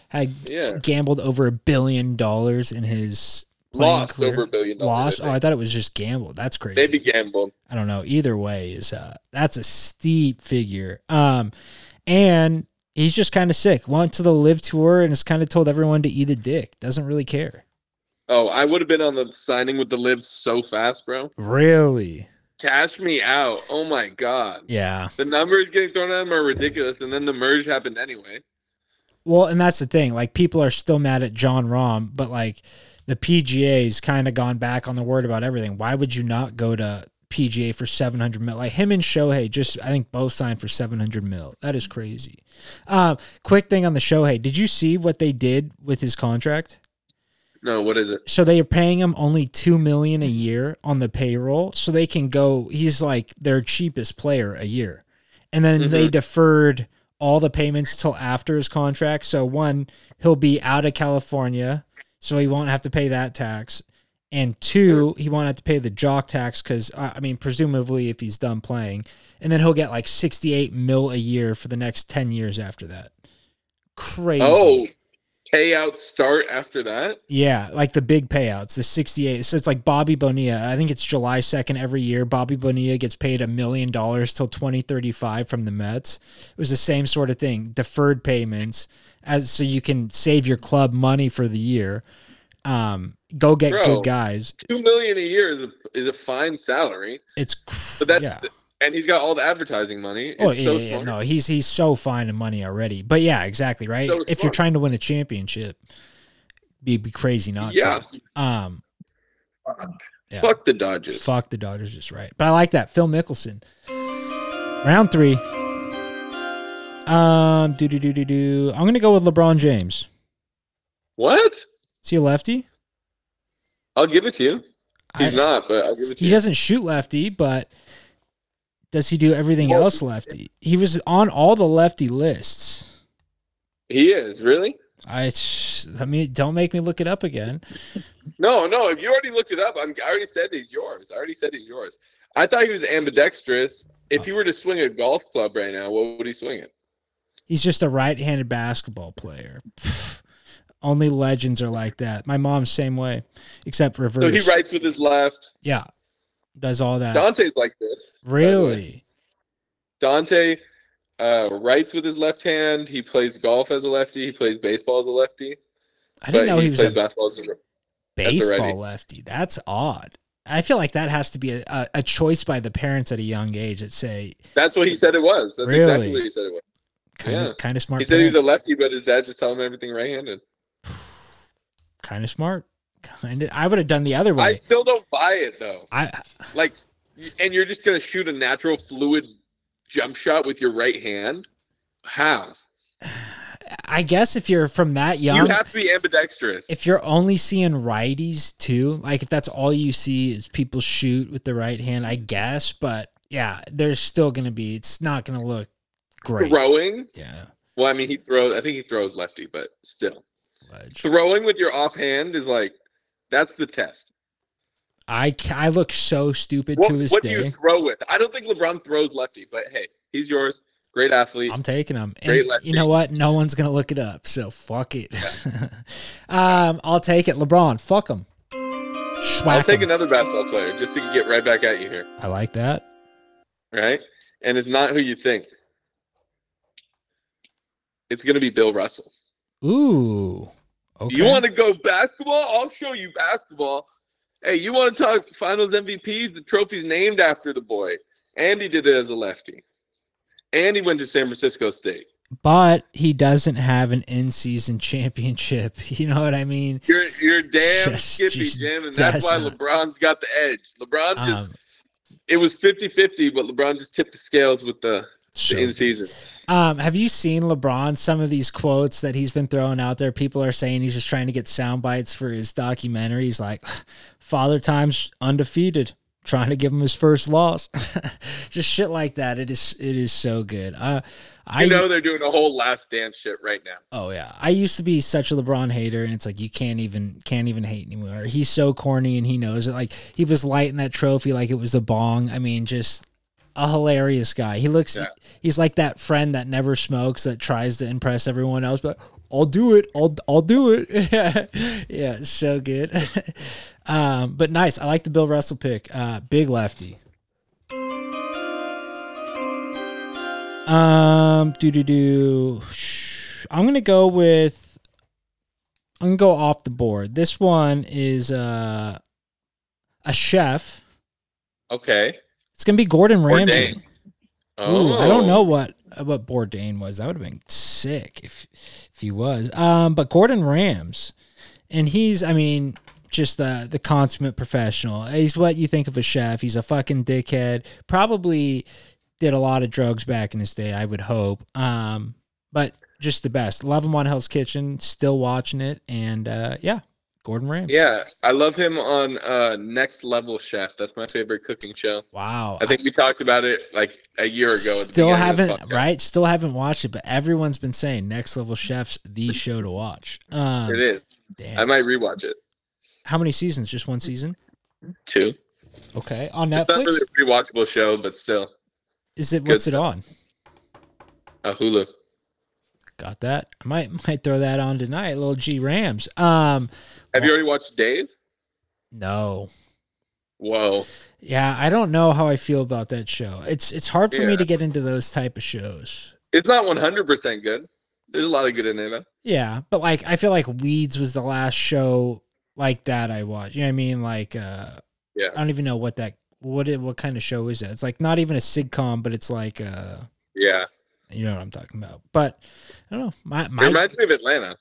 Had yeah. gambled over a billion dollars in his Lost career. over a billion dollars. Lost. I Oh, I thought it was just gambled. That's crazy. Maybe gambled. I don't know. Either way is uh that's a steep figure. Um and he's just kind of sick. Went to the LIV tour and has kind of told everyone to eat a dick. Doesn't really care. Oh, I would have been on the signing with the LIV so fast, bro. Really? Cash me out. Oh my god. Yeah. The numbers getting thrown at him are ridiculous, and then the merge happened anyway. Well, and that's the thing. Like people are still mad at Jon Rahm, but like the PGA's kind of gone back on the word about everything. Why would you not go to PGA for 700 mil? Like him and Shohei just I think both signed for 700 mil. That is crazy. Um quick thing on the Shohei. Did you see what they did with his contract? No, what is it? so they are paying him only two million a year on the payroll, so they can go. He's like their cheapest player a year, and then they Mhm. deferred all the payments till after his contract. So one, he'll be out of California, so he won't have to pay that tax, and two, he won't have to pay the jock tax because uh, I mean, presumably if he's done playing, and then he'll get like sixty-eight mil a year for the next ten years after that. Crazy. Oh, payout start after that. Yeah, like the big payouts, the 68. So it's like Bobby Bonilla. I think it's July 2nd every year. Bobby Bonilla gets paid a million dollars till 2035 from the Mets. It was the same sort of thing, deferred payments as so you can save your club money for the year. Um, go get Bro. good guys. Two million a year is a is a fine salary, It's that's yeah. and he's got all the advertising money. It's Oh yeah, so yeah, no, he's he's so fine in money already. But yeah, exactly right. So if you're trying to win a championship, be be crazy not Yeah. to. Um, yeah. Fuck the Dodgers. Fuck the Dodgers just right. But I like that. Phil Mickelson. Round three. Um, do do do do do. I'm gonna go with LeBron James. What? Is he a lefty? I'll give it to you. He's I- not, but I'll give it to He you. He doesn't shoot lefty, but does he do everything Well- else lefty? He was on all the lefty lists. He is really. I I mean, don't make me look it up again. No, no. If you already looked it up, I'm, I already said he's yours. I already said he's yours. I thought he was ambidextrous. If he were to swing a golf club right now, what would he swing it? He's just a right-handed basketball player. Only legends are like that. My mom's same way, except reverse. So he writes with his left. Yeah, does all that. Dante's like this. really? Dante uh, writes with his left hand. He plays golf as a lefty. He plays baseball as a lefty. I didn't know he was plays a basketball as a baseball lefty. That's odd. I feel like that has to be a, a, a choice by the parents at a young age that say That's what he said it was. That's Really? exactly what he said it was. Kind of Yeah. kind of smart. He said he was a lefty, but his dad just told him everything right-handed. kind of smart. Kind of. I would have done the other way. I still don't buy it though. I, Like, and you're just gonna shoot a natural fluid jump shot with your right hand? How? I guess if you're from that young, you have to be ambidextrous. if you're only seeing righties too, like if that's all you see is people shoot with the right hand, I guess. But yeah, there's still gonna be. It's not gonna look great. Throwing? Yeah. Well, I mean, he throws. I think he throws lefty, but still, Ledge. throwing with your offhand is like that's the test. I I look so stupid What, to this what do day. you throw with? I don't think LeBron throws lefty, but hey, he's yours. Great athlete. I'm taking him. Great And lefty. you know what? No one's gonna look it up, so fuck it. um, I'll take it. LeBron, fuck him. I'll take another basketball player just to get right back at you here, I like that. right? And it's not who you think. It's gonna be Bill Russell. Ooh, Okay. You want to go basketball? I'll show you basketball. Hey, you want to talk finals MVPs? The trophy's named after the boy. Andy did it as a lefty. Andy went to San Francisco State. but he doesn't have an in-season championship. You know what I mean? You're you're damn Just- skippy, Jim, and that's why doesn't. LeBron's got the edge. LeBron just Um, it was 50-50, but LeBron just tipped the scales with the, so the in season. Um, have you seen LeBron? Some of these quotes that he's been throwing out there, people are saying he's just trying to get sound bites for his documentary. He's like, "Father Time's undefeated, trying to give him his first loss." just shit like that. It is it is so good. Uh, I You know they're doing a whole last dance shit right now. Oh yeah, I used to be such a LeBron hater, and it's like you can't even can't even hate anymore. He's so corny, and he knows it. Like he was lighting that trophy like it was a bong. I mean, just a hilarious guy. He looks, Yeah. he's like that friend that never smokes that tries to impress everyone else, but I'll do it. I'll I'll do it. yeah, so good. um, but nice. I like the Bill Russell pick. Uh, big lefty. Um, do do do. I'm gonna go with. I'm gonna go off the board. This one is uh, a chef. Okay. It's gonna be Gordon Ramsay. Oh. Ooh, I don't Oh. know what what Bourdain was. That would have been sick if if he was. Um, but Gordon Rams, and he's I mean just the the consummate professional. He's what you think of a chef. He's a fucking dickhead. Probably did a lot of drugs back in his day. I would hope. Um, but just the best. Love him on Hell's Kitchen. Still watching it, and uh, yeah, Gordon Rams. Yeah, I love him on uh Next Level Chef. That's my favorite cooking show. Wow. I think we talked about it like a year ago. Still haven't right. Still haven't watched it, but everyone's been saying Next Level Chef's the show to watch. Um, It is. damn. I might rewatch it How many seasons? Just one season? Two. Okay, on It's not Netflix. really a rewatchable show, but still, Is it? good What's it on? uh, Hulu. Got that. I might might throw that on tonight. Little G Rams. Um, Have you already watched Dave? no. Whoa. Yeah, I don't know how I feel about that show. It's it's hard for me to get into those type of shows. It's not 100% good. There's a lot of good in there, though. Yeah, but like I feel like Weeds was the last show like that I watched. You know what I mean? Like uh Yeah. I don't even know what that what it, what kind of show is that? It's like not even a sitcom, but it's like uh Yeah. You know what I'm talking about. But I don't know. My It my reminds me of Atlanta.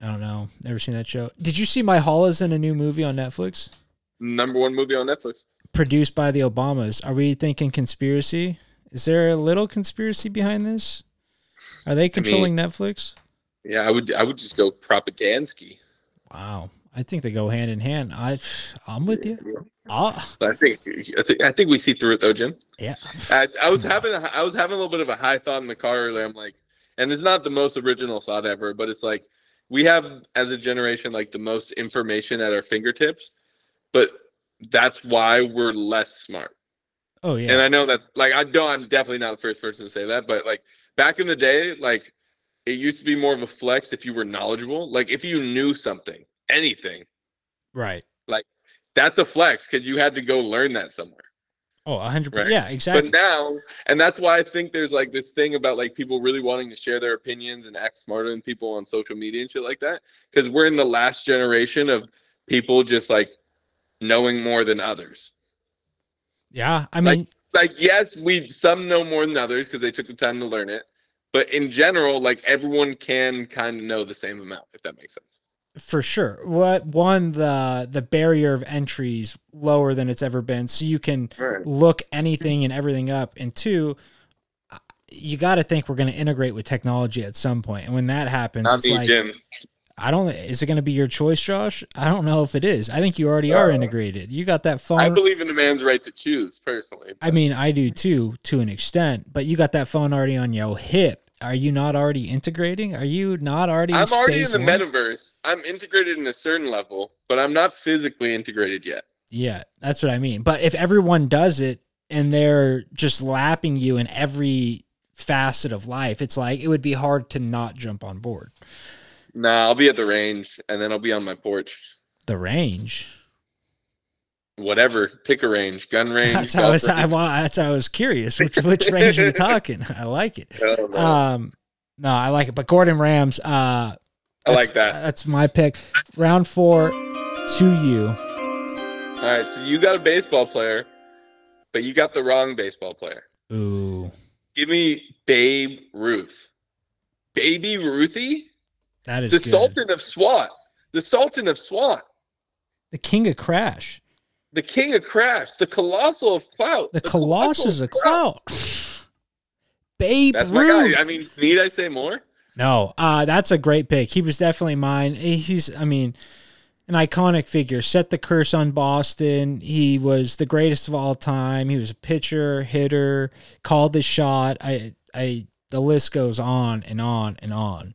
I don't know. Never seen that show. Did you see My Hall is in a new movie on Netflix? Number one movie on Netflix. Produced by the Obamas. Are we thinking conspiracy? Is there a little conspiracy behind this? Are they controlling Netflix? Yeah, I would I would just go Propaganski. Wow. I think they go hand in hand. I I'm with you. Ah, I think I think I think we see through it though, Jim. yeah. I, I was having a, I was having a little bit of a high thought in the car earlier. I'm like, and it's not the most original thought ever, but it's like we have as a generation like the most information at our fingertips, but that's why we're less smart. Oh yeah. And. I know that's like I don't I'm definitely not the first person to say that, but like back in the day, like it used to be more of a flex if you were knowledgeable. Like if you knew something, anything, Right. That's a flex because you had to go learn that somewhere. Oh, a 100%. Right. Yeah, exactly. But now, and that's why I think there's like this thing about like people really wanting to share their opinions and act smarter than people on social media and shit like that. Because we're in the last generation of people just like knowing more than others. yeah. I like- mean, Like, yes, we some know more than others because they took the time to learn it. But in general, like everyone can kind of know the same amount, if that makes sense. For sure. What one the the barrier of entries lower than it's ever been so you can Right. look anything and everything up and two uh, you got to think we're going to integrate with technology at some point. and when that happens Not it's like Jim. i don't is it going to be your choice josh i don't know if it is i think you already are Uh, integrated you got that phone I believe in a man's right to choose, personally. I mean, I do too, to an extent. But you got that phone already on your hip. Are you not already integrating? Are you not already? I'm already in the one? metaverse. I'm integrated in a certain level, but I'm not physically integrated yet. Yeah, that's what I mean. But if everyone does it and they're just lapping you in every facet of life, it's like it would be hard to not jump on board. Nah, I'll be at the range and then I'll be on my porch. The range. Whatever, pick a range, gun range. That's how I was. I, wa- that's how I was curious. Which which range are we talking? I like it. I don't. Um, no, I like it. But Gordon Rams, uh, I like that. That's my pick. Round four to you. All right, so you got a baseball player, but you got the wrong baseball player. Ooh, Give me Babe Ruth. Baby Ruthie? that is The good. Sultan of SWAT. The Sultan of SWAT. the king of crash. The King of Crash. The Colossal of Clout. The, Colossus of clout. Babe That's Ruth. I mean, need I say more? No, uh, that's a great pick. He was definitely mine. He's, I mean, an iconic figure. Set the curse on Boston. He was the greatest of all time. He was a pitcher, hitter, called the shot. I, I, the list goes on and on and on.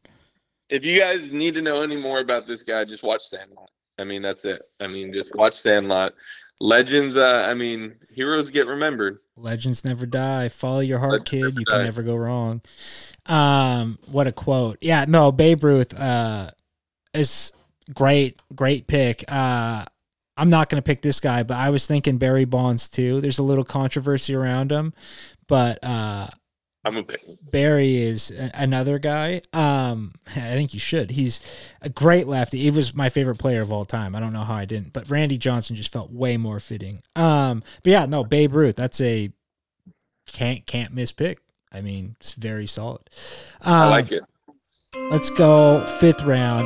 If you guys need to know any more about this guy, just watch Sandlot. I mean, that's it. I mean, just watch Sandlot. Legends, uh, I mean, heroes get remembered. Legends never die. Follow your heart, Legends kid. You can die. never go wrong. Um, what a quote. Yeah, no, Babe Ruth uh is great, great pick. Uh I'm not gonna pick this guy, but I was thinking Barry Bonds too. There's a little controversy around him, but uh I'm a pick. Barry is a- another guy. Um, I think you should. He's a great lefty. He was my favorite player of all time. I don't know how I didn't, but Randy Johnson just felt way more fitting. Um, but yeah, no, Babe Ruth. That's a can't can't miss pick. I mean, it's very solid. Um, I like it. Let's go fifth round.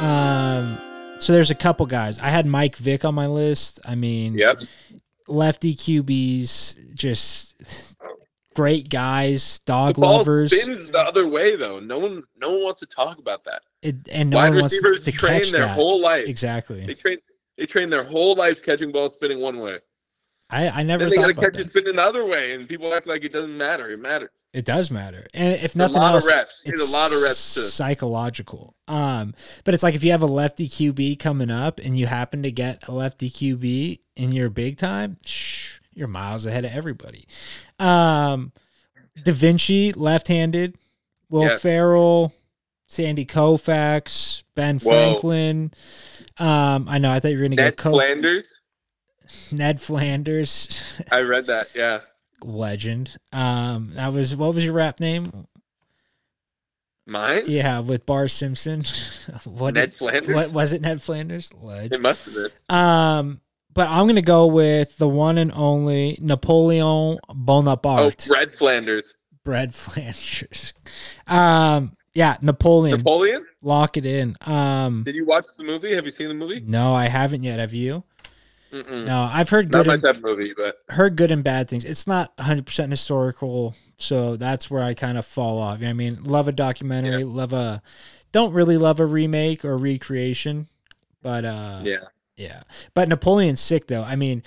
Um, so there's a couple guys. I had Mike Vick on my list. I mean, Yep. lefty QBs, just great guys, dog The ball lovers. spins the other way though. No one, no one wants to talk about that. It, and no Wide one wants receivers to train catch their that. whole life. Exactly. They train, they train their whole life catching balls spinning one way. I, I never Then they got to catch that. it spinning the other way, and people act like it doesn't matter. It matters. It does matter, and if It's a nothing lot else, of reps. it's a lot of reps to psychological. Um, but it's like if you have a lefty QB coming up, and you happen to get a lefty QB in your big time, shh, you're miles ahead of everybody. Um, Da Vinci, left-handed. Will Yes. Farrell, Sandy Koufax, Ben Whoa. Franklin. Um, I know. I thought you were gonna Ned get Kof- Flanders. Ned Flanders. I read that. Yeah. legend. Um, that was what was your rap name? Mine. Yeah, with Bart Simpson. what Ned Flanders. What was it? Ned Flanders. Legend. It must have been. Um, but I'm gonna go with the one and only Napoleon Bonaparte. Oh. Red Flanders. Bread Flanders. Um, yeah, Napoleon. Napoleon. Lock it in. Um, Did you watch the movie? Have you seen the movie? no, I haven't yet. Have you? Mm-mm. No, I've heard Not good my and, movie, but heard good and bad things. It's not 100 percent historical, so that's where I kind of fall off. You know what I mean, love a documentary, love a, don't really love a remake or recreation, but uh, yeah. Yeah. But Napoleon's sick though. I mean,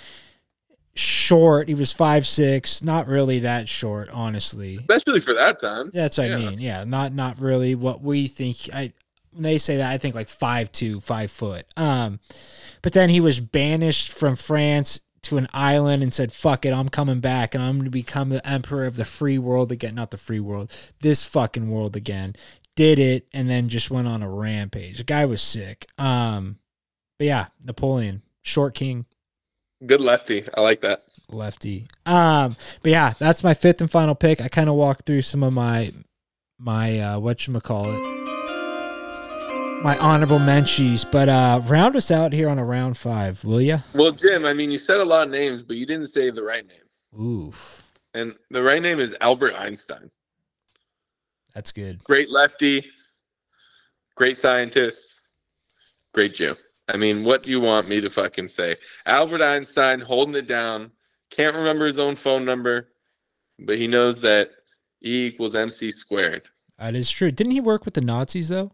short. He was five six, not really that short, honestly. Especially for that time. That's what I mean. Yeah, not not really what we think. I when they say that, I think like five two, five foot. Um, but then he was banished from France to an island and said, "Fuck it, I'm coming back and I'm going to become the emperor of the free world again. Not the free world, this fucking world again." Did it and then just went on a rampage. The guy was sick. Um, but yeah, Napoleon, short king, Good lefty. I like that. lefty. Um, but yeah, that's my fifth and final pick. I kind of walked through some of my my uh what you call it my honorable mentions, but uh round us out here on a round five, will ya? Well, Jim, I mean, you said a lot of names, but you didn't say the right name. Oof, And the right name is Albert Einstein. that's good. Great lefty, great scientist, great Jew. I mean, what do you want me to fucking say? Albert Einstein holding it down, can't remember his own phone number, but he knows that E equals MC squared. That is true. Didn't he work with the Nazis though?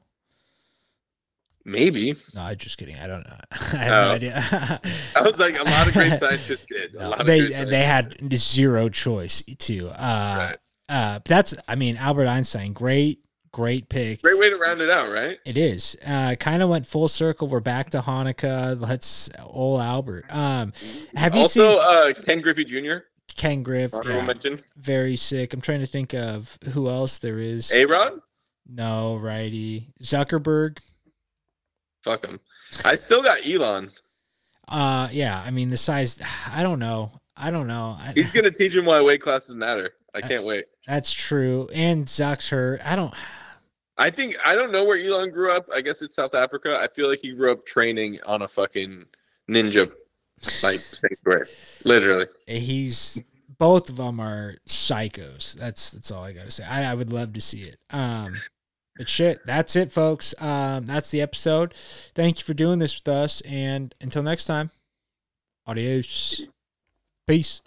Maybe. No, I'm just kidding. I don't know. I have Oh. no idea. I was like, a lot of great scientists did. A No, they they had zero choice too. Uh, Right. uh, that's I mean Albert Einstein, great great pick. Great way to round it out, right? It is. Uh, kind of went full circle. We're back to Hanukkah. Let's old Albert. Um, have you also, seen uh, Ken Griffey Jr. Ken Griff? Yeah, mention. very sick. I'm trying to think of who else there is. A Rod. no, righty. Zuckerberg. Fuck him. I still got Elon. Uh, yeah. I mean the size. I don't know. I don't know. He's gonna teach him why weight classes matter. I can't wait. that's true. And Zuck's hurt. I don't. I think I don't know where Elon grew up. I guess it's South Africa. I feel like he grew up training on a fucking ninja like sanctuary, literally. He's both of them are psychos. That's that's all I gotta say. I, I would love to see it. Um, but shit, that's it, folks. Um, that's the episode. Thank you for doing this with us, and until next time, adios. Peace.